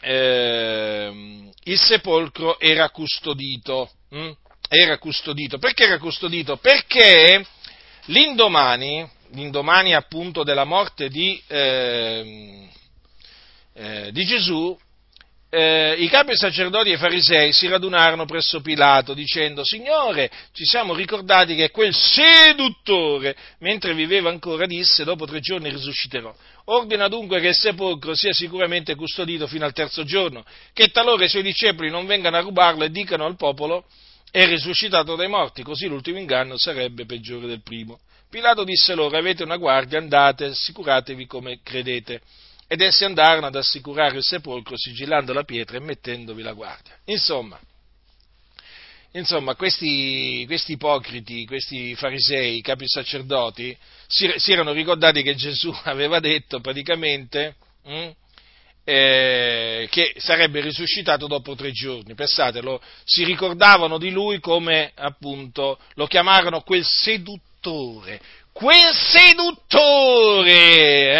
eh, il sepolcro era custodito. Hm? Era custodito. Perché era custodito? Perché l'indomani, l'indomani appunto della morte di, eh, eh, di Gesù, eh, i capi sacerdoti e i farisei si radunarono presso Pilato dicendo, Signore, ci siamo ricordati che quel seduttore, mentre viveva ancora, disse, dopo tre giorni risusciterò. Ordina dunque che il sepolcro sia sicuramente custodito fino al terzo giorno, che talora i suoi discepoli non vengano a rubarlo e dicano al popolo, è risuscitato dai morti, così l'ultimo inganno sarebbe peggiore del primo. Pilato disse loro, avete una guardia, andate, assicuratevi come credete. Ed essi andarono ad assicurare il sepolcro, sigillando la pietra e mettendovi la guardia. Insomma, insomma questi, questi ipocriti, questi farisei, capi sacerdoti, si, si, erano ricordati che Gesù aveva detto praticamente... Hm, eh, che sarebbe risuscitato dopo tre giorni. Pensatelo, si ricordavano di lui come appunto lo chiamarono quel seduttore. Quel seduttore!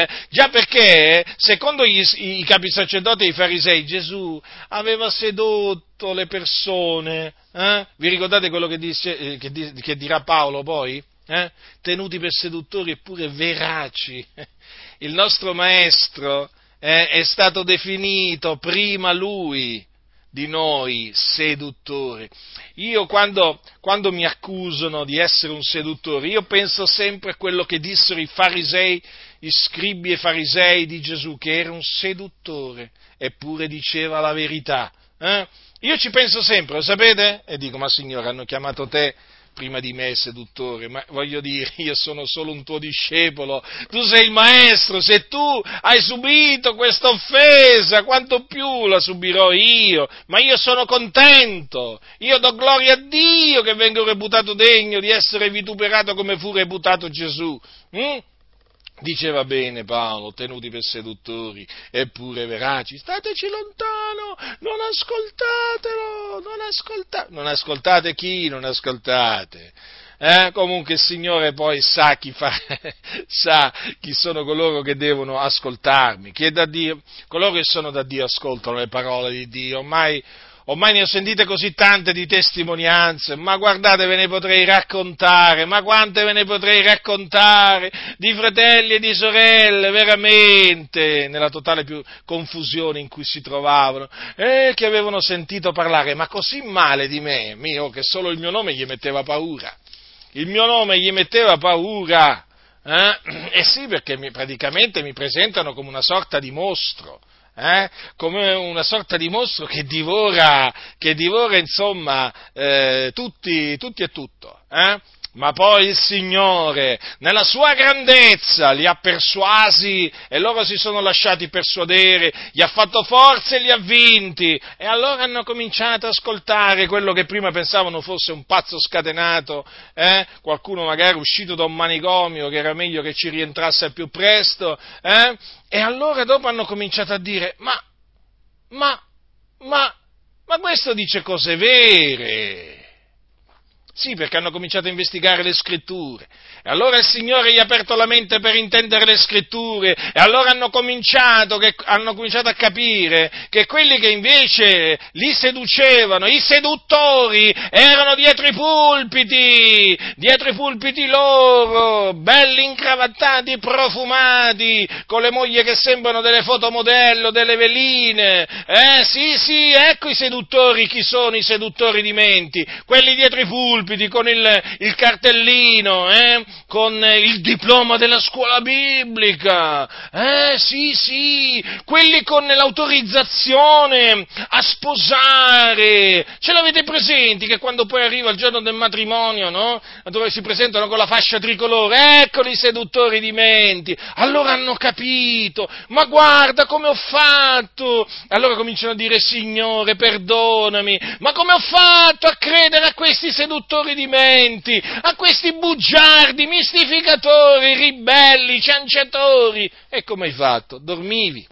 Eh? Già perché, secondo gli, i capi sacerdoti e i farisei, Gesù aveva sedotto le persone. Eh? Vi ricordate quello che, disse, eh, che, che dirà Paolo poi? Eh? Tenuti per seduttori eppure veraci. Il nostro maestro eh, è stato definito prima lui di noi seduttore. Io quando, quando, mi accusano di essere un seduttore, io penso sempre a quello che dissero i farisei, i scribi e farisei di Gesù, che era un seduttore, eppure diceva la verità. Eh? Io ci penso sempre, lo sapete? E dico, ma signore, hanno chiamato te prima di me seduttore, ma voglio dire, io sono solo un tuo discepolo, tu sei il maestro, se tu hai subito questa offesa, quanto più la subirò io, ma io sono contento, io do gloria a Dio che vengo reputato degno di essere vituperato come fu reputato Gesù. Hm? Diceva bene Paolo, tenuti per seduttori, eppure veraci, stateci lontano, non ascoltatelo, non ascoltate, non ascoltate chi, non ascoltate. Eh? Comunque il Signore poi sa chi, fa, sa chi sono coloro che devono ascoltarmi, chi è da Dio, coloro che sono da Dio ascoltano le parole di Dio, ormai ormai ne ho sentite così tante di testimonianze, ma guardate ve ne potrei raccontare, ma quante ve ne potrei raccontare di fratelli e di sorelle, veramente, nella totale confusione in cui si trovavano, e che avevano sentito parlare, ma così male di me, mio, che solo il mio nome gli metteva paura. Il mio nome gli metteva paura. Eh? Eh sì, perché mi, praticamente mi presentano come una sorta di mostro eh? come una sorta di mostro che divora, che divora insomma, eh, tutti, tutti, e tutto. Eh? Ma poi il Signore, nella sua grandezza, li ha persuasi e loro si sono lasciati persuadere, gli ha fatto forza e li ha vinti. E allora hanno cominciato ad ascoltare quello che prima pensavano fosse un pazzo scatenato, eh? qualcuno magari uscito da un manicomio che era meglio che ci rientrasse più presto. Eh? E allora dopo hanno cominciato a dire, ma, ma, ma, ma questo dice cose vere Sì, perché hanno cominciato a investigare le scritture. E allora il Signore gli ha aperto la mente per intendere le scritture. E allora hanno cominciato, che, hanno cominciato a capire che quelli che invece li seducevano, i seduttori, erano dietro i pulpiti, dietro i pulpiti loro, belli incravattati, profumati, con le mogli che sembrano delle fotomodello, delle veline. Eh, sì, sì, ecco i seduttori, chi sono i seduttori di menti? Quelli dietro i pulpiti con il, il cartellino, eh? Con il diploma della scuola biblica, eh sì sì, quelli con l'autorizzazione a sposare, ce l'avete presenti che quando poi arriva il giorno del matrimonio, no? Dove si presentano con la fascia tricolore, eccoli i seduttori di menti, allora hanno capito, ma guarda come ho fatto, allora cominciano a dire Signore perdonami, ma come ho fatto a credere a questi seduttori di menti, a questi bugiardi, mistificatori, ribelli, cianciatori. E come hai fatto? Dormivi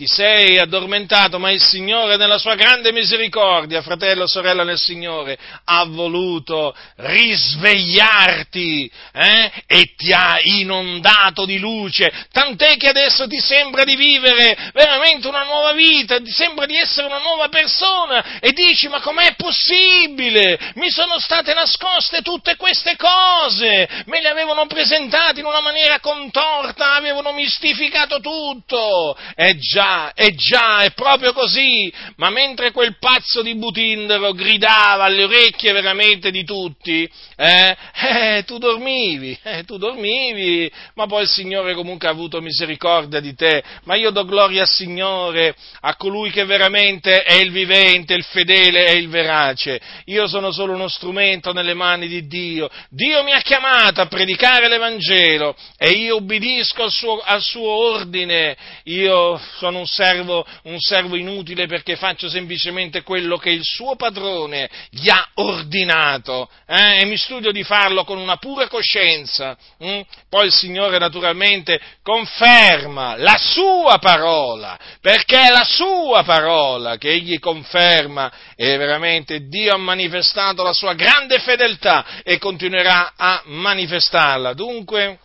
ti sei addormentato, ma il Signore nella sua grande misericordia, fratello, sorella nel Signore, ha voluto risvegliarti eh? e ti ha inondato di luce, tant'è che adesso ti sembra di vivere veramente una nuova vita, ti sembra di essere una nuova persona e dici ma com'è possibile? Mi sono state nascoste tutte queste cose, me le avevano presentate in una maniera contorta, avevano mistificato tutto. E già è già, è proprio così, ma mentre quel pazzo di Butindero gridava alle orecchie veramente di tutti, eh, eh, tu dormivi, eh, tu dormivi, ma poi il Signore comunque ha avuto misericordia di te, ma io do gloria al Signore, a colui che veramente è il vivente, il fedele e il verace, io sono solo uno strumento nelle mani di Dio, Dio mi ha chiamato a predicare l'Evangelo e io ubbidisco al suo, al suo ordine, io sono un servo, un servo inutile perché faccio semplicemente quello che il suo padrone gli ha ordinato eh? e mi studio di farlo con una pura coscienza. Hm? Poi il Signore naturalmente conferma la sua parola, perché è la sua parola che egli conferma e veramente Dio ha manifestato la sua grande fedeltà e continuerà a manifestarla. Dunque,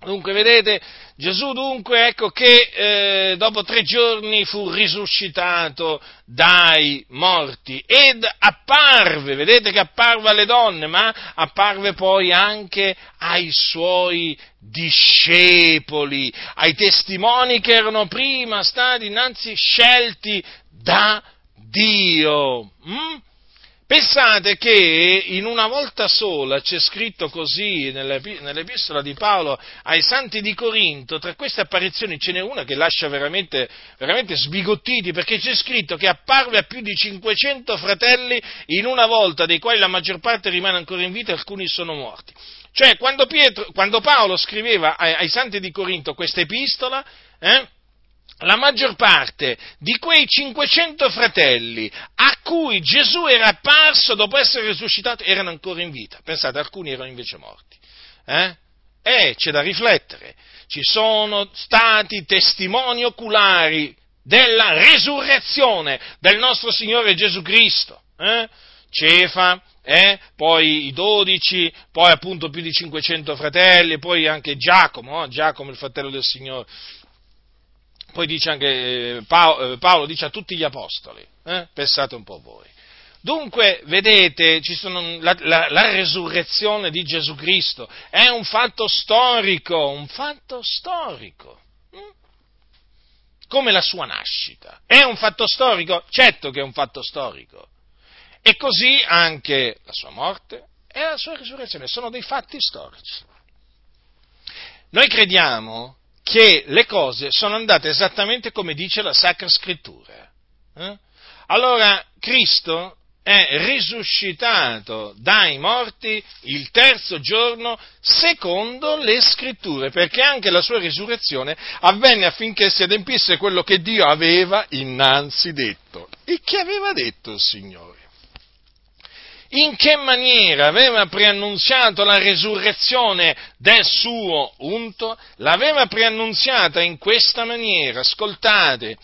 dunque vedete, Gesù dunque, ecco che eh, dopo tre giorni fu risuscitato dai morti ed apparve, vedete che apparve alle donne, ma apparve poi anche ai suoi discepoli, ai testimoni che erano prima stati innanzi scelti da Dio. Mm? Pensate che in una volta sola c'è scritto così nell'epistola di Paolo ai santi di Corinto, tra queste apparizioni ce n'è una che lascia veramente, veramente sbigottiti, perché c'è scritto che apparve a più di 500 fratelli in una volta, dei quali la maggior parte rimane ancora in vita e alcuni sono morti. Cioè, quando, Pietro, quando Paolo scriveva ai, ai, santi di Corinto questa epistola, eh, la maggior parte di quei 500 fratelli a cui Gesù era apparso dopo essere risuscitato erano ancora in vita. Pensate, alcuni erano invece morti. Eh? E c'è da riflettere. Ci sono stati testimoni oculari della resurrezione del nostro Signore Gesù Cristo. Eh? Cefa, eh? poi i dodici, poi appunto più di 500 fratelli, poi anche Giacomo, eh? Giacomo il fratello del Signore. Poi dice anche eh, Paolo, eh, Paolo dice a tutti gli apostoli, eh? pensate un po' voi. Dunque, vedete, sono, la, la, la, resurrezione di Gesù Cristo è un fatto storico, un fatto storico. Hm? Come la sua nascita. È un fatto storico? Certo che è un fatto storico. E così anche la sua morte e la sua risurrezione sono dei fatti storici. Noi crediamo che le cose sono andate esattamente come dice la Sacra Scrittura. Eh? Allora, Cristo è risuscitato dai morti il terzo giorno secondo le scritture, perché anche la sua risurrezione avvenne affinché si adempisse quello che Dio aveva innanzi detto. E che aveva detto il Signore? In che maniera aveva preannunziato la resurrezione del suo unto? L'aveva preannunziata in questa maniera, ascoltate,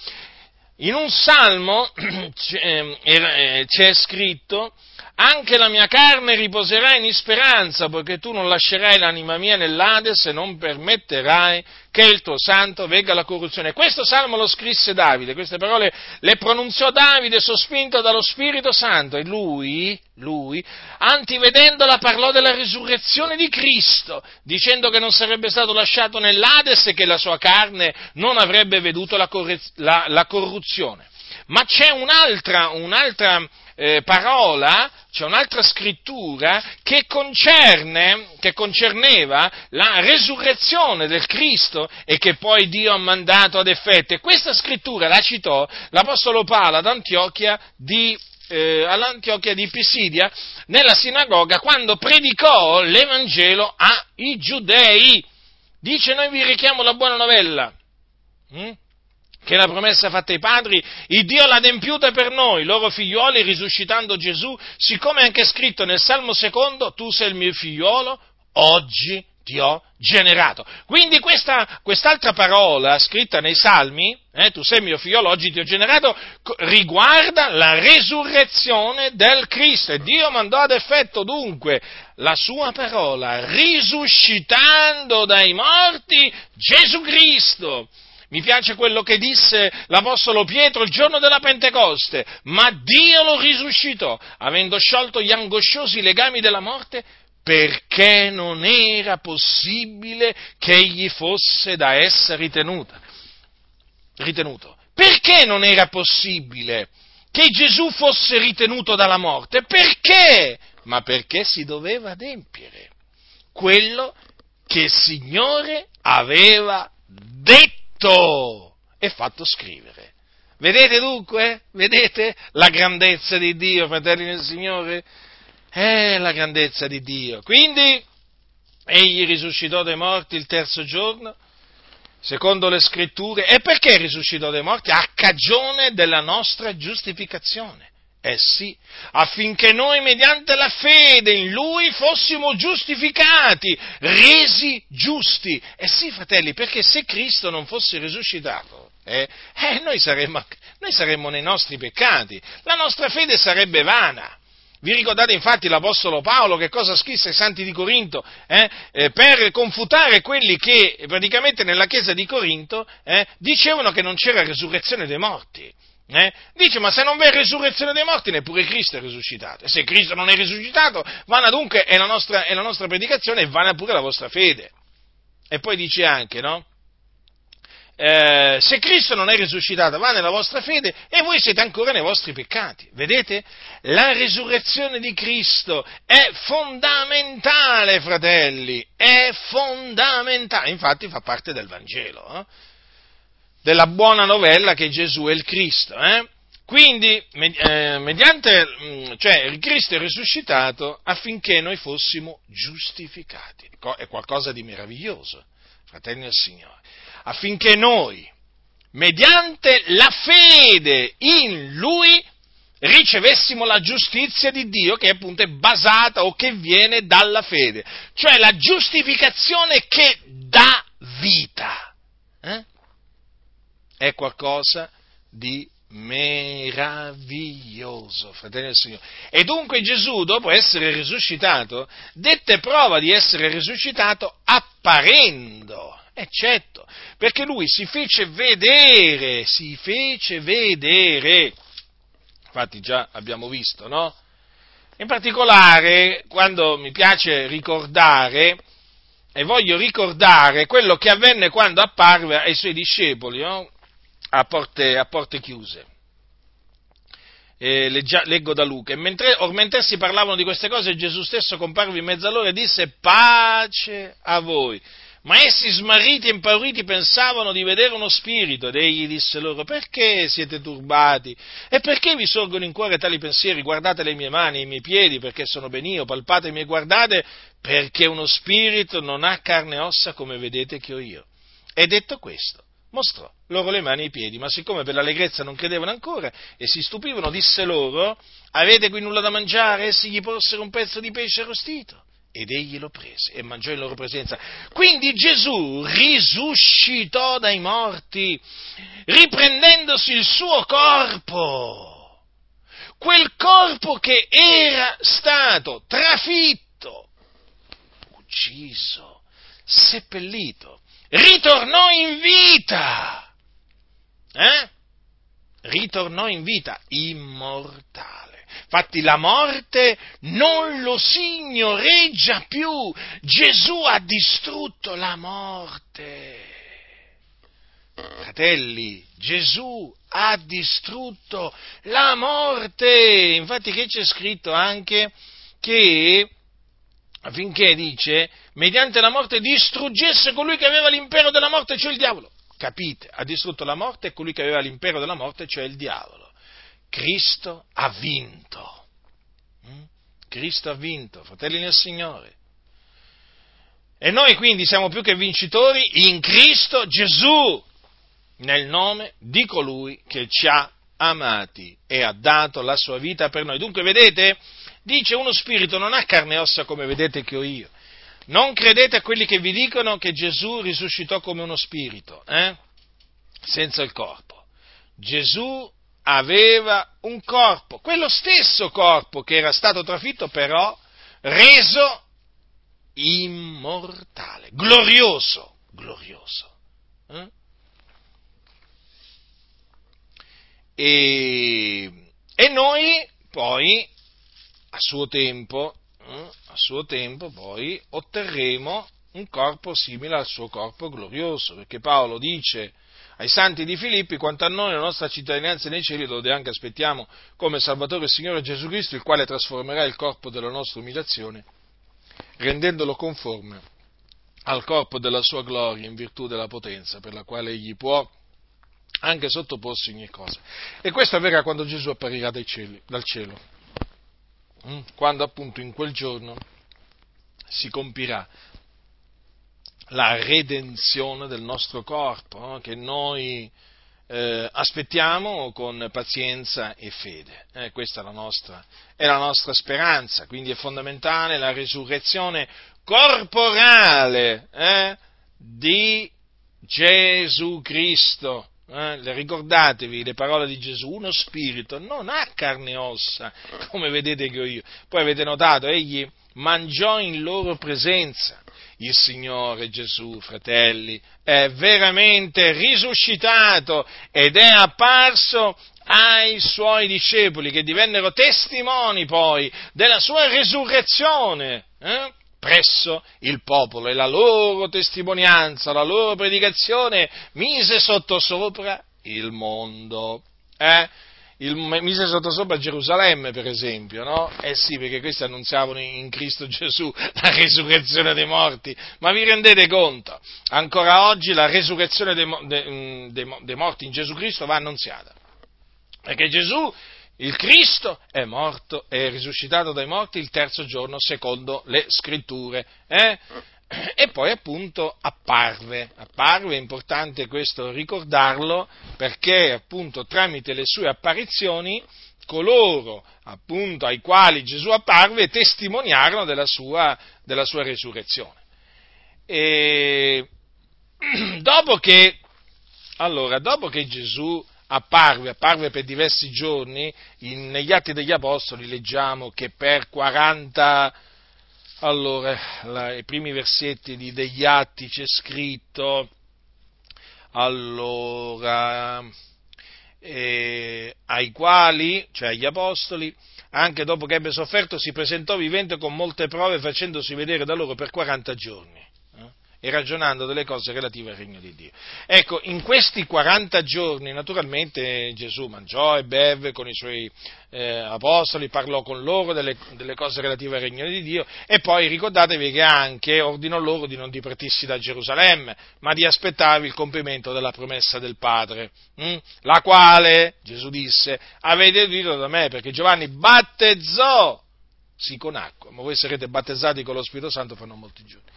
in un salmo ehm, eh, c'è scritto, anche la mia carne riposerà in speranza, poiché tu non lascerai l'anima mia nell'Ades e non permetterai che il tuo santo vegga alla corruzione. Questo salmo lo scrisse Davide, queste parole le pronunziò Davide sospinto dallo Spirito Santo e lui, lui, antivedendola parlò della risurrezione di Cristo, dicendo che non sarebbe stato lasciato nell'Ades e che la sua carne non avrebbe veduto la, la, la corruzione. Ma c'è un'altra, un'altra eh, parola, c'è un'altra scrittura che, concerne, che concerneva la resurrezione del Cristo e che poi Dio ha mandato ad effetto. E questa scrittura la citò l'Apostolo Paolo ad Antiochia di eh, all'Antiochia di Pisidia nella sinagoga quando predicò l'Evangelo ai giudei. Dice noi vi richiamo la buona novella. Mm? Che la promessa fatta ai padri, il Dio l'ha adempiuta per noi, loro figlioli, risuscitando Gesù, siccome è anche scritto nel Salmo secondo, tu sei il mio figliolo, oggi ti ho generato. Quindi questa, quest'altra parola scritta nei Salmi, eh, tu sei mio figliolo, oggi ti ho generato, riguarda la resurrezione del Cristo. E Dio mandò ad effetto dunque la sua parola, risuscitando dai morti Gesù Cristo mi piace quello che disse l'Apostolo Pietro il giorno della Pentecoste, ma Dio lo risuscitò, avendo sciolto gli angosciosi legami della morte, perché non era possibile che egli fosse da essa ritenuta. ritenuto. Perché non era possibile che Gesù fosse ritenuto dalla morte? Perché? Ma perché si doveva adempiere quello che il Signore aveva detto scritto e fatto scrivere. Vedete dunque? Vedete la grandezza di Dio, fratelli del Signore? È la grandezza di Dio. Quindi, egli risuscitò dai morti il terzo giorno, secondo le scritture. E perché risuscitò dai morti? A cagione della nostra giustificazione. Eh sì, affinché noi mediante la fede in Lui fossimo giustificati, resi giusti. Eh sì, fratelli, perché se Cristo non fosse risuscitato, eh, eh, noi, saremmo, noi saremmo nei nostri peccati, la nostra fede sarebbe vana. Vi ricordate infatti l'Apostolo Paolo che cosa scrisse ai santi di Corinto eh, eh, per confutare quelli che praticamente nella chiesa di Corinto eh, dicevano che non c'era resurrezione dei morti. Eh? Dice, ma se non v'è resurrezione dei morti, neppure Cristo è risuscitato. E se Cristo non è risuscitato, vana dunque è la nostra, è la nostra predicazione e vana pure la vostra fede. E poi dice anche, no? Eh, se Cristo non è risuscitato, va nella vostra fede e voi siete ancora nei vostri peccati. Vedete? La risurrezione di Cristo è fondamentale, fratelli, è fondamentale. Infatti fa parte del Vangelo. Eh? Della buona novella che Gesù è il Cristo. Eh? Quindi, eh, mediante, mm, cioè, il Cristo è risuscitato affinché noi fossimo giustificati. È qualcosa di meraviglioso, fratelli del Signore. Affinché noi, mediante la fede in Lui, ricevessimo la giustizia di Dio che appunto è basata o che viene dalla fede, cioè la giustificazione che dà vita. Eh? È qualcosa di meraviglioso, fratelli del Signore. E dunque Gesù, dopo essere risuscitato, dette prova di essere risuscitato apparendo, eccetto, perché lui si fece vedere, si fece vedere. Infatti già abbiamo visto, no? In particolare, quando mi piace ricordare, e voglio ricordare quello che avvenne quando apparve ai suoi discepoli, no? A porte, a porte chiuse. Eh, leggo da Luca. E mentre, or mentre si parlavano di queste cose, Gesù stesso comparve in mezzo a loro e disse pace a voi. Ma essi smarriti e impauriti pensavano di vedere uno spirito ed egli disse loro perché siete turbati e perché vi sorgono in cuore tali pensieri? Guardate le mie mani e i miei piedi perché sono ben io, palpatemi e guardate perché uno spirito non ha carne e ossa come vedete che ho io. E detto questo, mostrò loro le mani e i piedi, ma siccome per l'allegrezza non credevano ancora e si stupivano, disse loro, avete qui nulla da mangiare? Essi gli possero un pezzo di pesce arrostito. Ed egli lo prese e mangiò in loro presenza. Quindi Gesù risuscitò dai morti, riprendendosi il suo corpo. quel corpo che era stato trafitto, ucciso, seppellito, ritornò in vita. Eh? Ritornò in vita immortale. Infatti la morte non lo signoreggia più. Gesù ha distrutto la morte. Fratelli, Gesù ha distrutto la morte. Infatti che c'è scritto anche che affinché dice, mediante la morte distruggesse colui che aveva l'impero della morte, cioè il diavolo. Capite? Ha distrutto la morte e colui che aveva l'impero della morte, cioè il diavolo. Cristo ha vinto. Mm? Cristo ha vinto, fratelli nel Signore. E noi quindi siamo più che vincitori in Cristo Gesù nel nome di colui che ci ha amati e ha dato la sua vita per noi. Dunque, vedete, dice uno spirito non ha carne e ossa come vedete che ho io. Non credete a quelli che vi dicono che Gesù risuscitò come uno spirito, eh? senza il corpo. Gesù aveva un corpo, quello stesso corpo che era stato trafitto, però reso immortale, glorioso, glorioso. Eh? E, e noi poi, a suo tempo, eh, a suo tempo poi otterremo un corpo simile al suo corpo glorioso, perché Paolo dice ai santi di Filippi, quanto a noi la nostra cittadinanza nei cieli, dove anche aspettiamo come Salvatore il Signore Gesù Cristo, il quale trasformerà il corpo della nostra umiliazione, rendendolo conforme al corpo della sua gloria in virtù della potenza per la quale egli può anche sottoposti ogni cosa. E questo avverrà quando Gesù apparirà cieli, dal cielo? Quando appunto in quel giorno si compirà la redenzione del nostro corpo, che noi eh, aspettiamo con pazienza e fede. Eh, questa è la, nostra, è la nostra speranza, quindi è fondamentale la risurrezione corporale eh, di Gesù Cristo eh, ricordatevi le parole di Gesù, uno spirito non ha carne e ossa, come vedete che ho io. Poi avete notato, egli mangiò in loro presenza. Il Signore Gesù, fratelli, è veramente risuscitato ed è apparso ai suoi discepoli che divennero testimoni poi della sua resurrezione. Eh? Presso il popolo e la loro testimonianza, la loro predicazione mise sottosopra il mondo. Eh? Il, mise sottosopra Gerusalemme, per esempio, no? Eh sì, perché questi annunziavano in Cristo Gesù la risurrezione dei morti, ma vi rendete conto? Ancora oggi la risurrezione dei, dei, dei, dei morti in Gesù Cristo va annunziata. Perché Gesù il Cristo è morto, è risuscitato dai morti il terzo giorno secondo le scritture. Eh? E poi appunto apparve, apparve, è importante questo ricordarlo perché appunto tramite le sue apparizioni coloro appunto ai quali Gesù apparve testimoniarono della sua, della sua resurrezione. E dopo che, allora, dopo che Gesù apparve, apparve per diversi giorni, in, negli Atti degli Apostoli leggiamo che per 40, allora, la, i primi versetti di, degli Atti c'è scritto, allora, eh, ai quali, cioè agli Apostoli, anche dopo che ebbe sofferto, si presentò vivente con molte prove, facendosi vedere da loro per 40 giorni e ragionando delle cose relative al regno di Dio. Ecco, in questi 40 giorni naturalmente Gesù mangiò e beve con i suoi eh, apostoli, parlò con loro delle, delle, cose relative al regno di Dio e poi ricordatevi che anche ordinò loro di non dipartirsi da Gerusalemme, ma di aspettare il compimento della promessa del Padre, hm? la quale, Gesù disse, avete udito da me, perché Giovanni battezzò sì con acqua, ma voi sarete battezzati con lo Spirito Santo fra non molti giorni.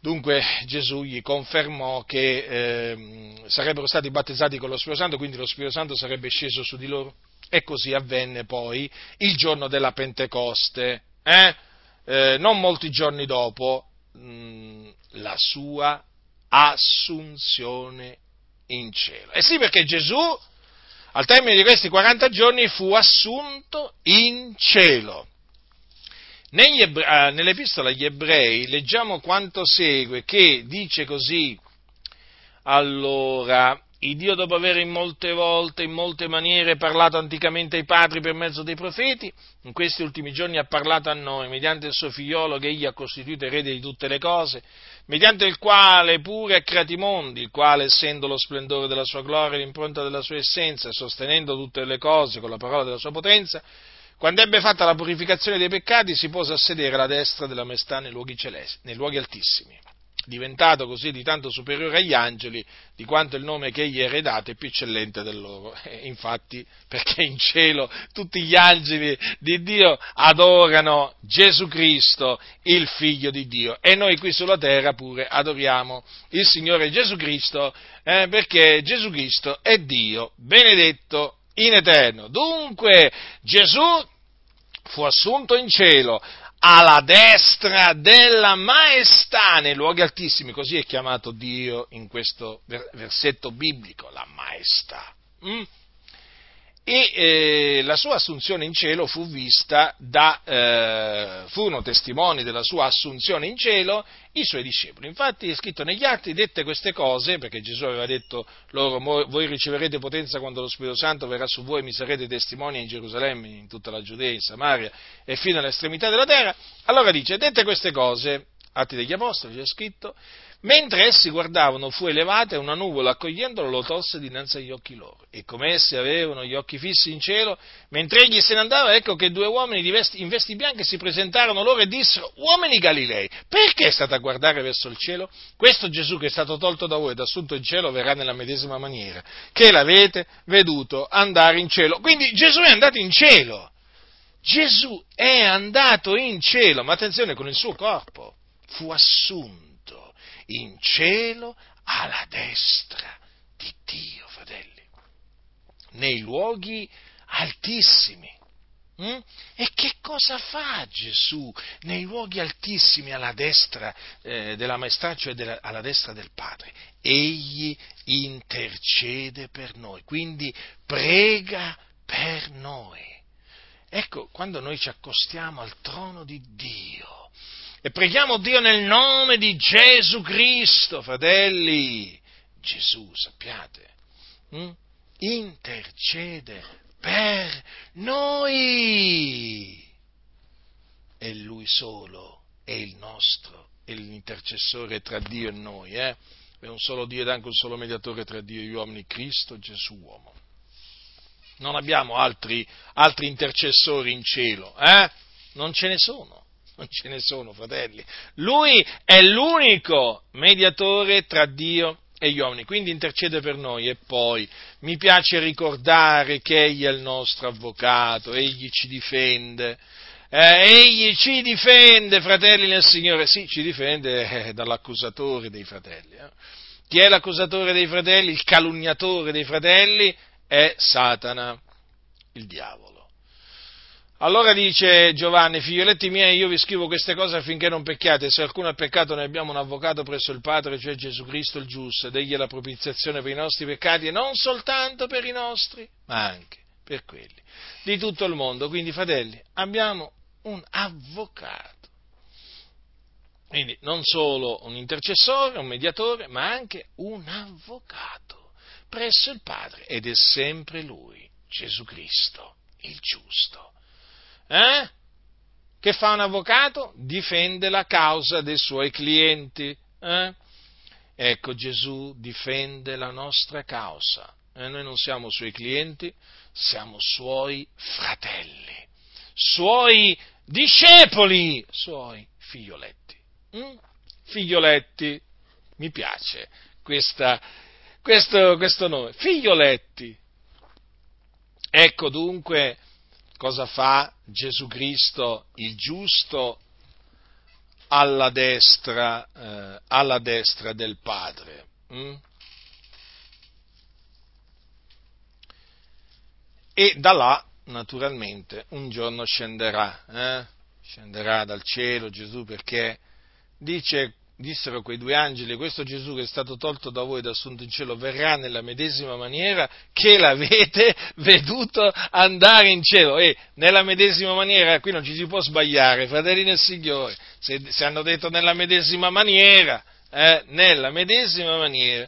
Dunque Gesù gli confermò che eh, sarebbero stati battezzati con lo Spirito Santo, quindi lo Spirito Santo sarebbe sceso su di loro. E così avvenne poi il giorno della Pentecoste, eh? Eh, non molti giorni dopo mh, mm, la sua assunzione in cielo. E sì, perché Gesù al termine di questi 40 giorni fu assunto in cielo. Ebre- eh, nell'epistola agli ebrei leggiamo quanto segue, che dice così, allora, il Dio dopo aver in molte volte, in molte maniere parlato anticamente ai padri per mezzo dei profeti, in questi ultimi giorni ha parlato a noi mediante il suo figliolo che egli ha costituito erede di tutte le cose, mediante il quale pure ha creato i mondi, il quale essendo lo splendore della sua gloria e l'impronta della sua essenza, sostenendo tutte le cose con la parola della sua potenza, quando ebbe fatta la purificazione dei peccati si pose a sedere alla destra della maestà nei luoghi celesti, nei luoghi altissimi diventato così di tanto superiore agli angeli, di quanto il nome che egli ha eredato è più eccellente del loro. E infatti, perché in cielo tutti gli angeli di Dio adorano Gesù Cristo, il Figlio di Dio, e noi qui sulla terra pure adoriamo il Signore Gesù Cristo, eh, perché Gesù Cristo è Dio, benedetto in eterno. Dunque, Gesù fu assunto in cielo, alla destra della maestà nei luoghi altissimi, così è chiamato Dio in questo versetto biblico, la maestà. Mm? E eh, la sua assunzione in cielo fu vista da, eh, furono testimoni della sua assunzione in cielo i suoi discepoli. Infatti è scritto negli atti, dette queste cose, perché Gesù aveva detto loro, voi riceverete potenza quando lo Spirito Santo verrà su voi e mi sarete testimoni in Gerusalemme, in tutta la Giudea, in Samaria e fino all'estremità della terra. Allora dice, dette queste cose, atti degli Apostoli, c'è scritto, Mentre essi guardavano fu elevata e una nuvola accogliendolo lo tolse dinanzi agli occhi loro. E come essi avevano gli occhi fissi in cielo, mentre egli se ne andava, ecco che due uomini vesti, in vesti bianche si presentarono loro e dissero, uomini Galilei, perché state a guardare verso il cielo? Questo Gesù che è stato tolto da voi ed assunto in cielo verrà nella medesima maniera, che l'avete veduto andare in cielo. Quindi Gesù è andato in cielo. Gesù è andato in cielo, ma attenzione con il suo corpo, fu assunto in cielo alla destra di Dio, fratelli, nei luoghi altissimi. Mm? E che cosa fa Gesù nei luoghi altissimi alla destra eh, della maestà, cioè della, alla destra del Padre? Egli intercede per noi, quindi prega per noi. Ecco, quando noi ci accostiamo al trono di Dio, e preghiamo Dio nel nome di Gesù Cristo, fratelli. Gesù, sappiate, hm? intercede per noi. E Lui solo è il nostro, è l'intercessore tra Dio e noi. Eh? È un solo Dio ed anche un solo mediatore tra Dio e gli uomini, Cristo Gesù uomo. Non abbiamo altri, altri intercessori in cielo, eh? non ce ne sono non ce ne sono, fratelli. Lui è l'unico mediatore tra Dio e gli uomini, quindi intercede per noi e poi mi piace ricordare che Egli è il nostro avvocato, Egli ci difende. Eh, egli ci difende, fratelli nel Signore, sì, ci difende eh, dall'accusatore dei fratelli. Eh. Chi è l'accusatore dei fratelli? Il calunniatore dei fratelli è Satana, il diavolo. Allora dice Giovanni, figlioletti miei, io vi scrivo queste cose affinché non pecchiate, se alcuno ha peccato noi abbiamo un avvocato presso il Padre, cioè Gesù Cristo il giusto, ed egli è la propiziazione per i nostri peccati, e non soltanto per i nostri, ma anche per quelli di tutto il mondo. Quindi, fratelli, abbiamo un avvocato. Quindi non solo un intercessore, un mediatore, ma anche un avvocato presso il Padre, ed è sempre lui, Gesù Cristo, il giusto. Eh? Che fa un avvocato? Difende la causa dei suoi clienti. Eh? Ecco, Gesù difende la nostra causa. Eh? Noi non siamo suoi clienti, siamo suoi fratelli, suoi discepoli, suoi figlioletti. Mm? Figlioletti, mi piace questa, questo, questo nome, figlioletti. Ecco dunque cosa fa Gesù Cristo, il giusto, alla destra, eh, alla destra del Padre. Hm? E da là, naturalmente, un giorno scenderà, eh? scenderà dal cielo Gesù perché dice dissero quei due angeli, questo Gesù che è stato tolto da voi ed assunto in cielo verrà nella medesima maniera che l'avete veduto andare in cielo. E nella medesima maniera, qui non ci si può sbagliare, fratelli del Signore, se, se hanno detto nella medesima maniera, eh, nella medesima maniera,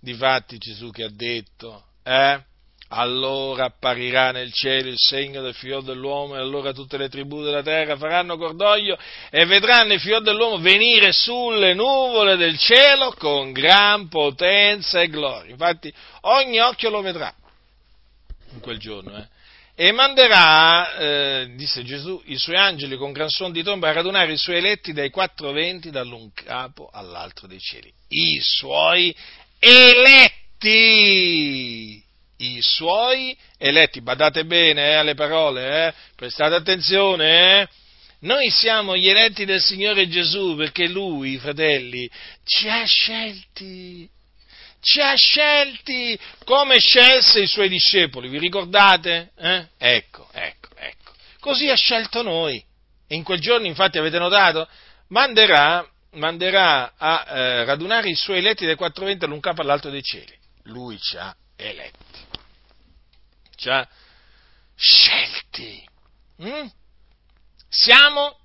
difatti Gesù che ha detto, eh, allora apparirà nel cielo il segno del figlio dell'uomo e allora tutte le tribù della terra faranno cordoglio e vedranno il figlio dell'uomo venire sulle nuvole del cielo con gran potenza e gloria. Infatti ogni occhio lo vedrà in quel giorno. Eh. E manderà, eh, disse Gesù, i suoi angeli con gran suono di tomba a radunare i suoi eletti dai quattro venti dall'un capo all'altro dei cieli. I suoi eletti! I suoi eletti. Badate bene eh, alle parole, eh? prestate attenzione. Eh? Noi siamo gli eletti del Signore Gesù perché Lui, fratelli, ci ha scelti. Ci ha scelti come scelse i suoi discepoli, vi ricordate? Eh? Ecco, ecco, ecco. Così ha scelto noi. E in quel giorno, infatti, avete notato, manderà, manderà a eh, radunare i suoi eletti dai quattro venti all'un capo all'alto dei cieli. Lui ci ha eletti ci ha scelti. Mm? Siamo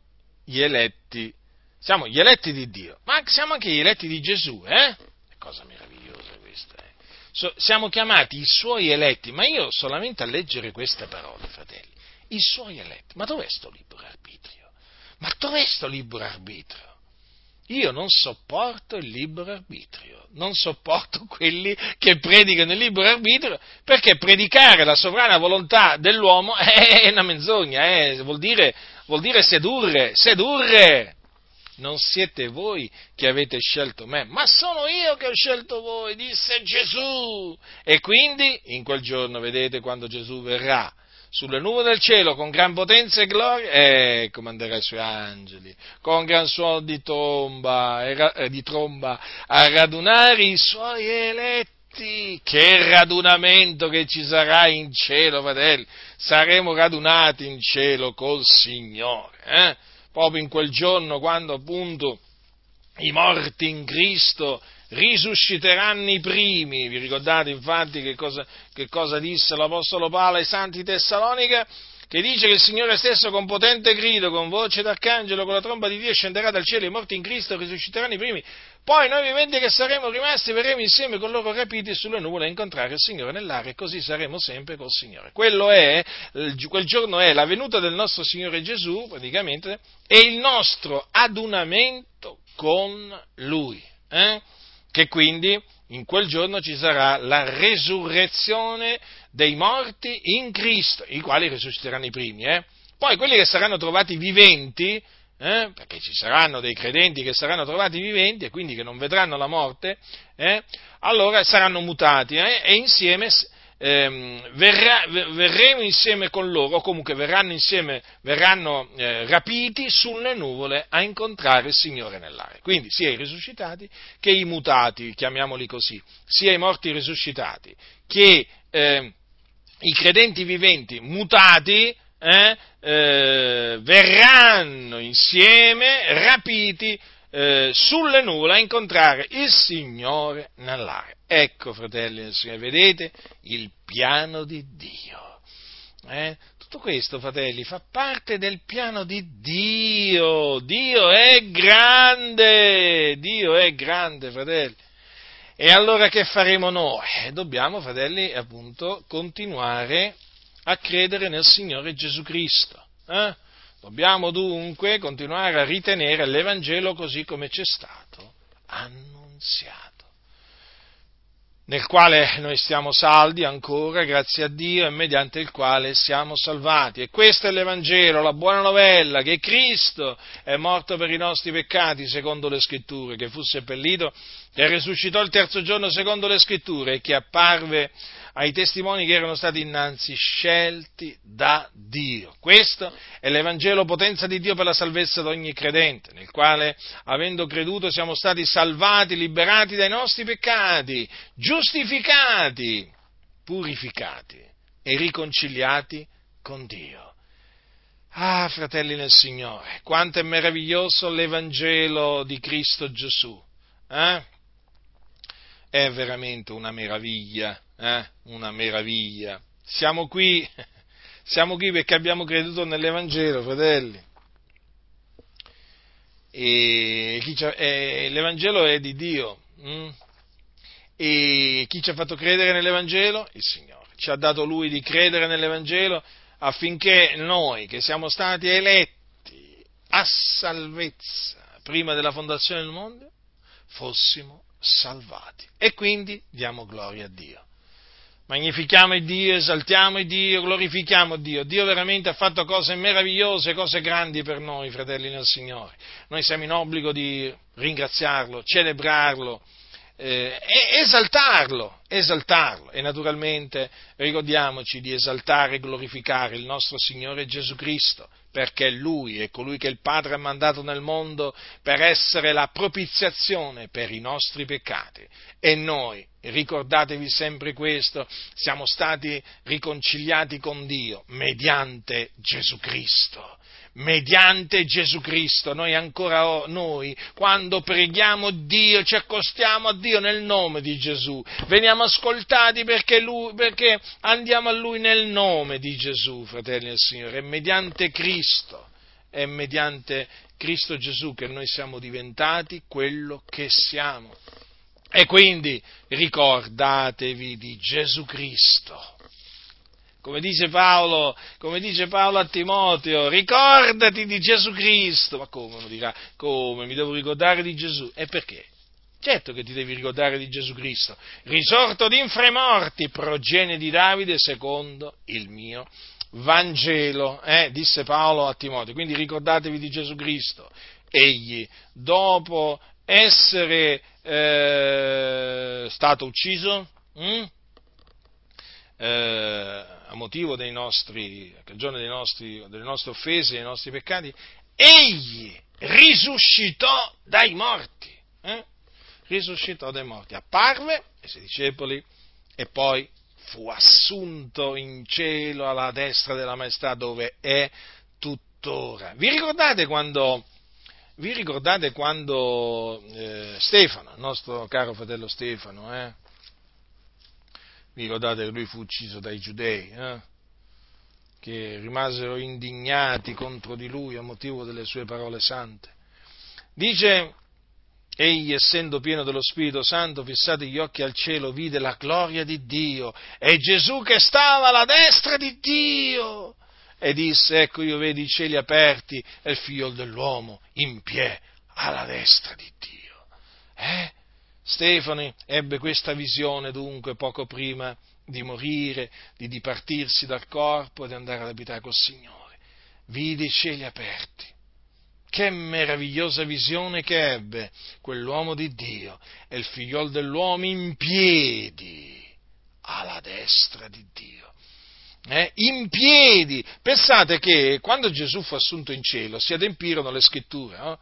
gli eletti, siamo gli eletti di Dio, ma siamo anche gli eletti di Gesù, eh? Cosa meravigliosa questa, eh? So, siamo chiamati i suoi eletti, ma io solamente a leggere queste parole, fratelli, i suoi eletti, ma dov'è sto libero arbitrio? Ma dov'è sto libero arbitrio? Io non sopporto il libero arbitrio, non sopporto quelli che predicano il libero arbitrio, perché predicare la sovrana volontà dell'uomo è una menzogna, eh, vuol, dire, vuol dire sedurre, sedurre. Non siete voi che avete scelto me, ma sono io che ho scelto voi, disse Gesù. E quindi in quel giorno, vedete, quando Gesù verrà, sulle nuvole del cielo con gran potenza e gloria, e comanderà i suoi angeli, con gran suono di, tomba, eh, di tromba, a radunare i suoi eletti. Che radunamento che ci sarà in cielo, fratelli! Saremo radunati in cielo col Signore, eh? proprio in quel giorno quando appunto i morti in Cristo risusciteranno i primi. Vi ricordate infatti che cosa, che cosa disse l'Apostolo Paolo ai Santi Tessalonica? Che dice che il Signore stesso con potente grido, con voce d'arcangelo, con la tromba di Dio scenderà dal cielo, i morti in Cristo risusciteranno i primi. Poi noi viventi che saremo rimasti verremo insieme con loro rapiti sulle nuvole a incontrare il Signore nell'aria e così saremo sempre col Signore. Quello è, quel giorno è la venuta del nostro Signore Gesù, praticamente, e il nostro adunamento con Lui. Eh? Che quindi in quel giorno ci sarà la resurrezione dei morti in Cristo, i quali risusciteranno i primi. Eh? Poi quelli che saranno trovati viventi, eh? perché ci saranno dei credenti che saranno trovati viventi e quindi che non vedranno la morte, eh? allora saranno mutati eh? e insieme ehm, verrà, verremo insieme con loro, o comunque verranno insieme, verranno eh, rapiti sulle nuvole a incontrare il Signore nell'aria. Quindi sia i risuscitati che i mutati, chiamiamoli così, sia i morti risuscitati che eh, i credenti viventi mutati, eh, eh, verranno insieme rapiti eh, sulle nuvole a incontrare il Signore nell'aria. Ecco, fratelli del Signore, vedete il piano di Dio. Eh? Tutto questo, fratelli, fa parte del piano di Dio. Dio è grande, Dio è grande, fratelli. E allora che faremo noi? Eh, dobbiamo, fratelli, appunto, continuare a credere nel Signore Gesù Cristo. Eh? Dobbiamo dunque continuare a ritenere l'Evangelo così come ci è stato annunziato nel quale noi stiamo saldi ancora, grazie a Dio, e mediante il quale siamo salvati. E questo è l'Evangelo, la buona novella, che Cristo è morto per i nostri peccati, secondo le scritture, che fu seppellito, che risuscitò il terzo giorno, secondo le scritture, e che apparve ai testimoni che erano stati innanzi scelti da Dio. Questo è l'Evangelo potenza di Dio per la salvezza di ogni credente, nel quale, avendo creduto, siamo stati salvati, liberati dai nostri peccati, giustificati, purificati e riconciliati con Dio. Ah, fratelli nel Signore, quanto è meraviglioso l'Evangelo di Cristo Gesù. Eh? È veramente una meraviglia, eh? una meraviglia. Siamo qui, siamo qui perché abbiamo creduto nell'Evangelo, fratelli. E l'Evangelo è di Dio. Hm? E chi ci ha fatto credere nell'Evangelo? Il Signore. Ci ha dato Lui di credere nell'Evangelo affinché noi, che siamo stati eletti a salvezza prima della fondazione del mondo, fossimo salvati. E quindi diamo gloria a Dio. Magnifichiamo il Dio, esaltiamo il Dio, glorifichiamo Dio. Dio veramente ha fatto cose meravigliose, cose grandi per noi, fratelli nel Signore. Noi siamo in obbligo di ringraziarlo, celebrarlo, eh, esaltarlo, esaltarlo e naturalmente ricordiamoci di esaltare e glorificare il nostro Signore Gesù Cristo, perché Lui è colui che il Padre ha mandato nel mondo per essere la propiziazione per i nostri peccati. E noi, ricordatevi sempre questo, siamo stati riconciliati con Dio mediante Gesù Cristo mediante Gesù Cristo. Noi ancora noi, quando preghiamo Dio, ci accostiamo a Dio nel nome di Gesù. Veniamo ascoltati perché, lui, perché andiamo a Lui nel nome di Gesù, fratelli del Signore. È mediante Cristo, è mediante Cristo Gesù che noi siamo diventati quello che siamo. E quindi ricordatevi di Gesù Cristo come dice Paolo, come dice Paolo a Timoteo, ricordati di Gesù Cristo. Ma come mi dirà? Come mi devo ricordare di Gesù? E perché? Certo che ti devi ricordare di Gesù Cristo, risorto d'infra i morti, progenie di Davide secondo il mio Vangelo, eh, disse Paolo a Timoteo. Quindi ricordatevi di Gesù Cristo. Egli, dopo essere eh, stato ucciso, hm? eh, a motivo dei nostri, a cagione dei nostri, delle nostre offese, dei nostri peccati, egli risuscitò dai morti. Eh? Risuscitò dai morti, apparve ai suoi discepoli e poi fu assunto in cielo alla destra della maestà dove è tuttora. Vi ricordate quando, vi ricordate quando eh, Stefano, il nostro caro fratello Stefano, eh, vi ricordate che lui fu ucciso dai giudei, eh? che rimasero indignati contro di lui a motivo delle sue parole sante. Dice, egli essendo pieno dello Spirito Santo, fissati gli occhi al cielo, vide la gloria di Dio e Gesù che stava alla destra di Dio. E disse, ecco io vedo i cieli aperti e il figlio dell'uomo in piedi alla destra di Dio. Eh? Stefano ebbe questa visione dunque poco prima di morire, di dipartirsi dal corpo e di andare ad abitare col Signore. Vide i cieli aperti. Che meravigliosa visione che ebbe quell'uomo di Dio e il figliol dell'uomo in piedi alla destra di Dio. Eh, in piedi. Pensate che quando Gesù fu assunto in cielo si adempirono le scritture. Eh?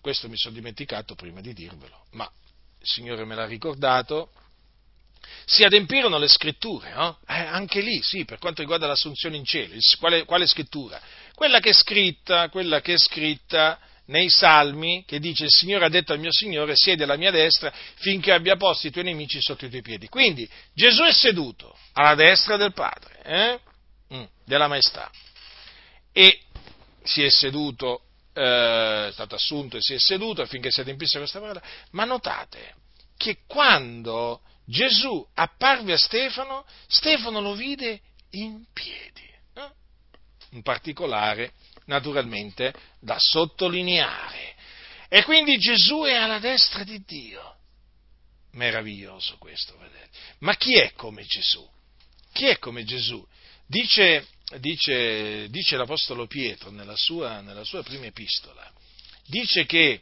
Questo mi sono dimenticato prima di dirvelo, ma il Signore me l'ha ricordato, si adempirono le scritture, no? eh, anche lì, sì, per quanto riguarda l'assunzione in cielo, quale, quale scrittura? Quella che è scritta, quella che è scritta nei salmi, che dice il Signore ha detto al mio Signore, siede alla mia destra finché abbia posto i tuoi nemici sotto i tuoi piedi. Quindi Gesù è seduto alla destra del Padre, eh? mm, della maestà, e si è seduto eh, è stato assunto e si è seduto affinché si adempisse questa parola, ma notate che quando Gesù apparve a Stefano, Stefano lo vide in piedi. Eh? Un particolare, naturalmente, da sottolineare. E quindi Gesù è alla destra di Dio. Meraviglioso questo, vedete. Ma chi è come Gesù? Chi è come Gesù? Dice dice, dice l'Apostolo Pietro nella sua, nella sua prima epistola, dice che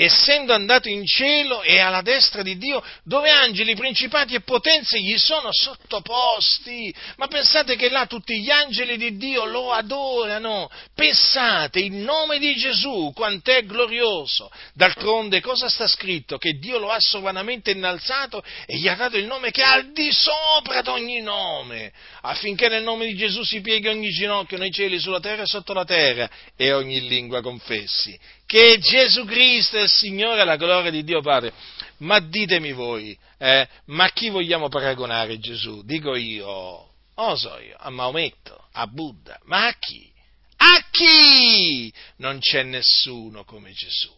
essendo andato in cielo e alla destra di Dio, dove angeli, principati e potenze gli sono sottoposti. Ma pensate che là tutti gli angeli di Dio lo adorano. Pensate, il nome di Gesù, quant'è glorioso. D'altronde cosa sta scritto? Che Dio lo ha sovranamente innalzato e gli ha dato il nome che è al di sopra di ogni nome, affinché nel nome di Gesù si pieghi ogni ginocchio nei cieli, sulla terra e sotto la terra, e ogni lingua confessi che Gesù Cristo è il Signore, la gloria di Dio Padre. Ma ditemi voi, eh, ma chi vogliamo paragonare Gesù? Dico io, oh so io, a Maometto, a Buddha, ma a chi? A chi? Non c'è nessuno come Gesù.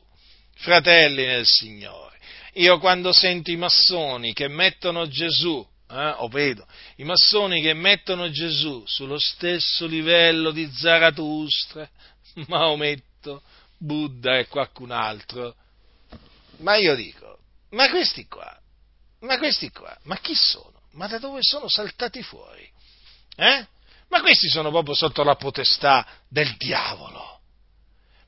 Fratelli nel Signore, io quando sento i massoni che mettono Gesù, eh, o vedo, i massoni che mettono Gesù sullo stesso livello di Zaratustra, Maometto, Buddha e qualcun altro. Ma io dico, ma questi qua, ma questi qua, ma chi sono? Ma da dove sono saltati fuori? Eh? Ma questi sono proprio sotto la potestà del diavolo.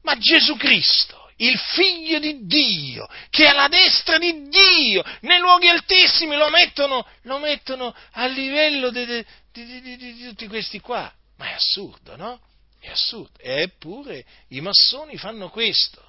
Ma Gesù Cristo, il figlio di Dio, che è alla destra di Dio, nei luoghi altissimi lo mettono, lo mettono a livello di, di, di, di tutti questi qua. Ma è assurdo, no? È assurdo. Eppure i massoni fanno questo.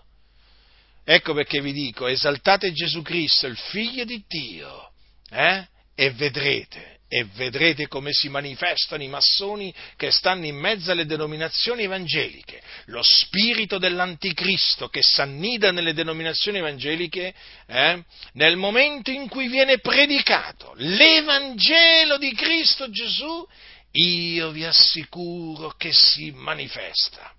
Ecco perché vi dico, esaltate Gesù Cristo, il figlio di Dio, eh? e vedrete, e vedrete come si manifestano i massoni che stanno in mezzo alle denominazioni evangeliche. Lo spirito dell'anticristo che s'annida nelle denominazioni evangeliche eh? nel momento in cui viene predicato l'Evangelo di Cristo Gesù io vi assicuro che si manifesta.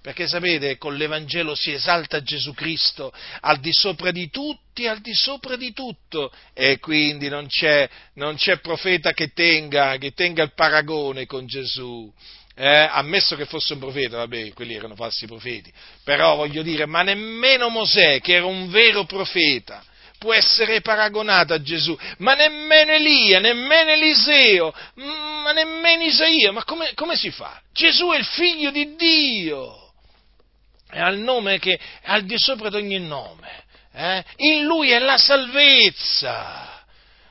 Perché sapete, con l'Evangelo si esalta Gesù Cristo al di sopra di tutti, al di sopra di tutto, e quindi non c'è, non c'è profeta che tenga, che tenga, il paragone con Gesù. Eh, ammesso che fosse un profeta, vabbè, quelli erano falsi profeti, però voglio dire, ma nemmeno Mosè, che era un vero profeta, può essere paragonato a Gesù, ma nemmeno Elia, nemmeno Eliseo, ma nemmeno Isaia, ma come, come si fa? Gesù è il figlio di Dio, è al nome che è al di sopra di ogni nome, eh? in lui è la salvezza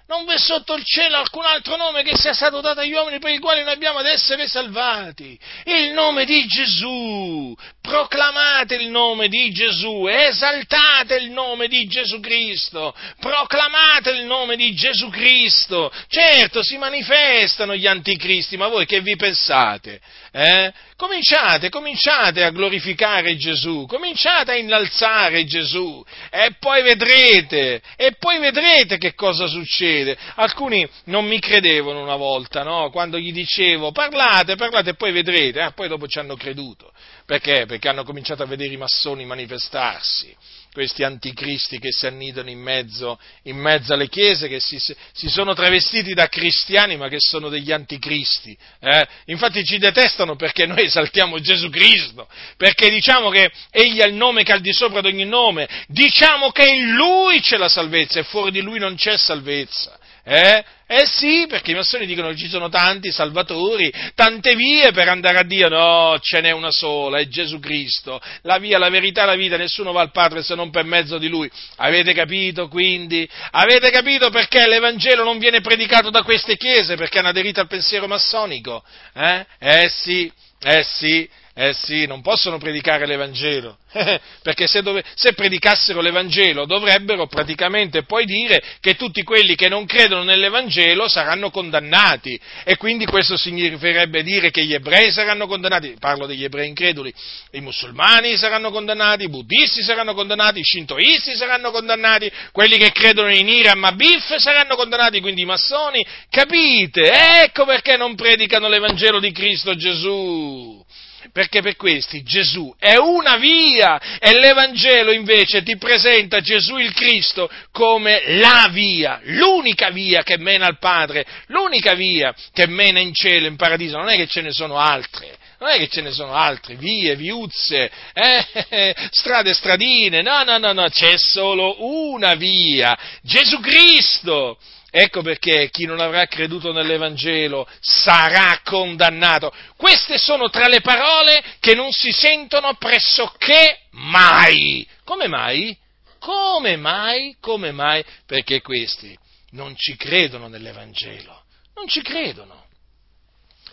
non v'è sotto il cielo alcun altro nome che sia stato dato agli uomini per i quali noi abbiamo ad essere salvati. Il nome di Gesù. Proclamate il nome di Gesù, esaltate il nome di Gesù Cristo, proclamate il nome di Gesù Cristo. Certo, si manifestano gli anticristi, ma voi che vi pensate? Eh? Cominciate, cominciate a glorificare Gesù, cominciate a innalzare Gesù e poi vedrete, e poi vedrete che cosa succede. Alcuni non mi credevano una volta, no? Quando gli dicevo parlate, parlate e poi vedrete, eh? poi dopo ci hanno creduto. Perché? Perché hanno cominciato a vedere i massoni manifestarsi questi anticristi che si annidano in mezzo, in mezzo alle chiese, che si, si, sono travestiti da cristiani ma che sono degli anticristi. Eh? Infatti ci detestano perché noi esaltiamo Gesù Cristo, perché diciamo che Egli ha il nome che è al di sopra di ogni nome, diciamo che in Lui c'è la salvezza e fuori di Lui non c'è salvezza. Eh? Eh sì, perché i massoni dicono che ci sono tanti salvatori, tante vie per andare a Dio. No, ce n'è una sola, è Gesù Cristo. La via, la verità, la vita, nessuno va al Padre se non per mezzo di Lui. Avete capito quindi? Avete capito perché l'Evangelo non viene predicato da queste chiese? Perché hanno aderito al pensiero massonico? Eh? Eh sì, eh sì. Eh sì, non possono predicare l'Evangelo, perché se, dove, se, predicassero l'Evangelo dovrebbero praticamente poi dire che tutti quelli che non credono nell'Evangelo saranno condannati. E quindi questo significherebbe dire che gli ebrei saranno condannati, parlo degli ebrei increduli, i musulmani saranno condannati, i buddisti saranno condannati, i shintoisti saranno condannati, quelli che credono in Iram Abif saranno condannati, quindi i massoni, capite? Ecco perché non predicano l'Evangelo di Cristo Gesù perché per questi Gesù è una via e l'Evangelo invece ti presenta Gesù il Cristo come la via, l'unica via che mena al Padre, l'unica via che mena in cielo, in paradiso, non è che ce ne sono altre. Non è che ce ne sono altre, vie, viuzze, eh, strade, stradine, no, no, no, no, c'è solo una via, Gesù Cristo. Ecco perché chi non avrà creduto nell'Evangelo sarà condannato. Queste sono tra le parole che non si sentono pressoché mai. Come mai? Come mai? Come mai? Perché questi non ci credono nell'Evangelo, non ci credono.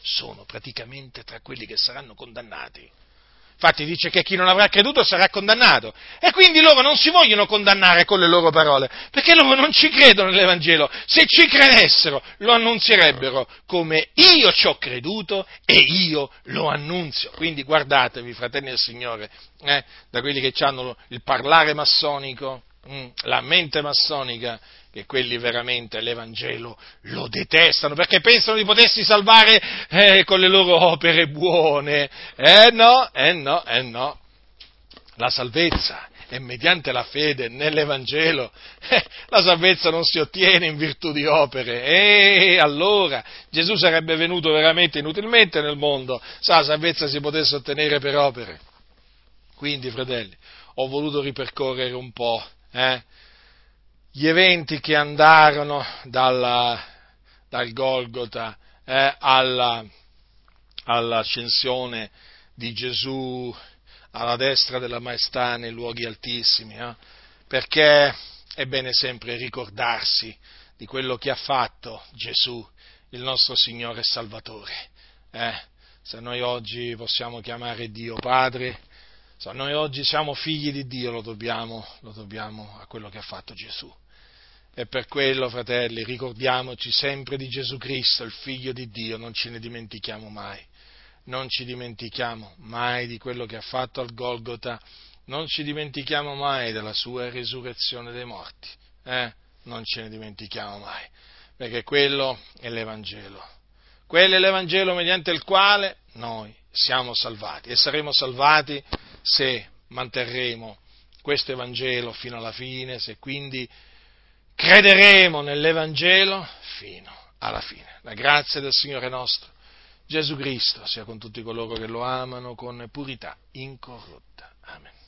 Sono praticamente tra quelli che saranno condannati. Infatti dice che chi non avrà creduto sarà condannato. E quindi loro non si vogliono condannare con le loro parole, perché loro non ci credono nell'Evangelo. Se ci credessero, lo annunzierebbero come io ci ho creduto e io lo annunzio. Quindi guardatevi, fratelli del Signore, eh, da quelli che hanno il parlare massonico, Mm, la mente massonica, che quelli veramente l'Evangelo lo detestano perché pensano di potersi salvare eh, con le loro opere buone. Eh no, eh no, eh no. La salvezza è mediante la fede nell'Evangelo. Eh, la salvezza non si ottiene in virtù di opere. E allora Gesù sarebbe venuto veramente inutilmente nel mondo se la salvezza si potesse ottenere per opere. Quindi, fratelli, ho voluto ripercorrere un po' eh, gli eventi che andarono dalla, dal Golgota eh, alla, all'ascensione di Gesù alla destra della maestà nei luoghi altissimi, eh, perché è bene sempre ricordarsi di quello che ha fatto Gesù, il nostro Signore e Salvatore. Eh, se noi oggi possiamo chiamare Dio Padre, So, noi oggi siamo figli di Dio, lo dobbiamo, lo dobbiamo a quello che ha fatto Gesù. E per quello, fratelli, ricordiamoci sempre di Gesù Cristo, il figlio di Dio, non ce ne dimentichiamo mai. Non ci dimentichiamo mai di quello che ha fatto al Golgota, non ci dimentichiamo mai della sua risurrezione dei morti. Eh? Non ce ne dimentichiamo mai, perché quello è l'Evangelo. Quello è l'Evangelo mediante il quale noi siamo salvati e saremo salvati se manterremo questo Evangelo fino alla fine, se quindi crederemo nell'Evangelo fino alla fine. La grazia del Signore nostro Gesù Cristo sia con tutti coloro che lo amano con purità incorrotta. Amen.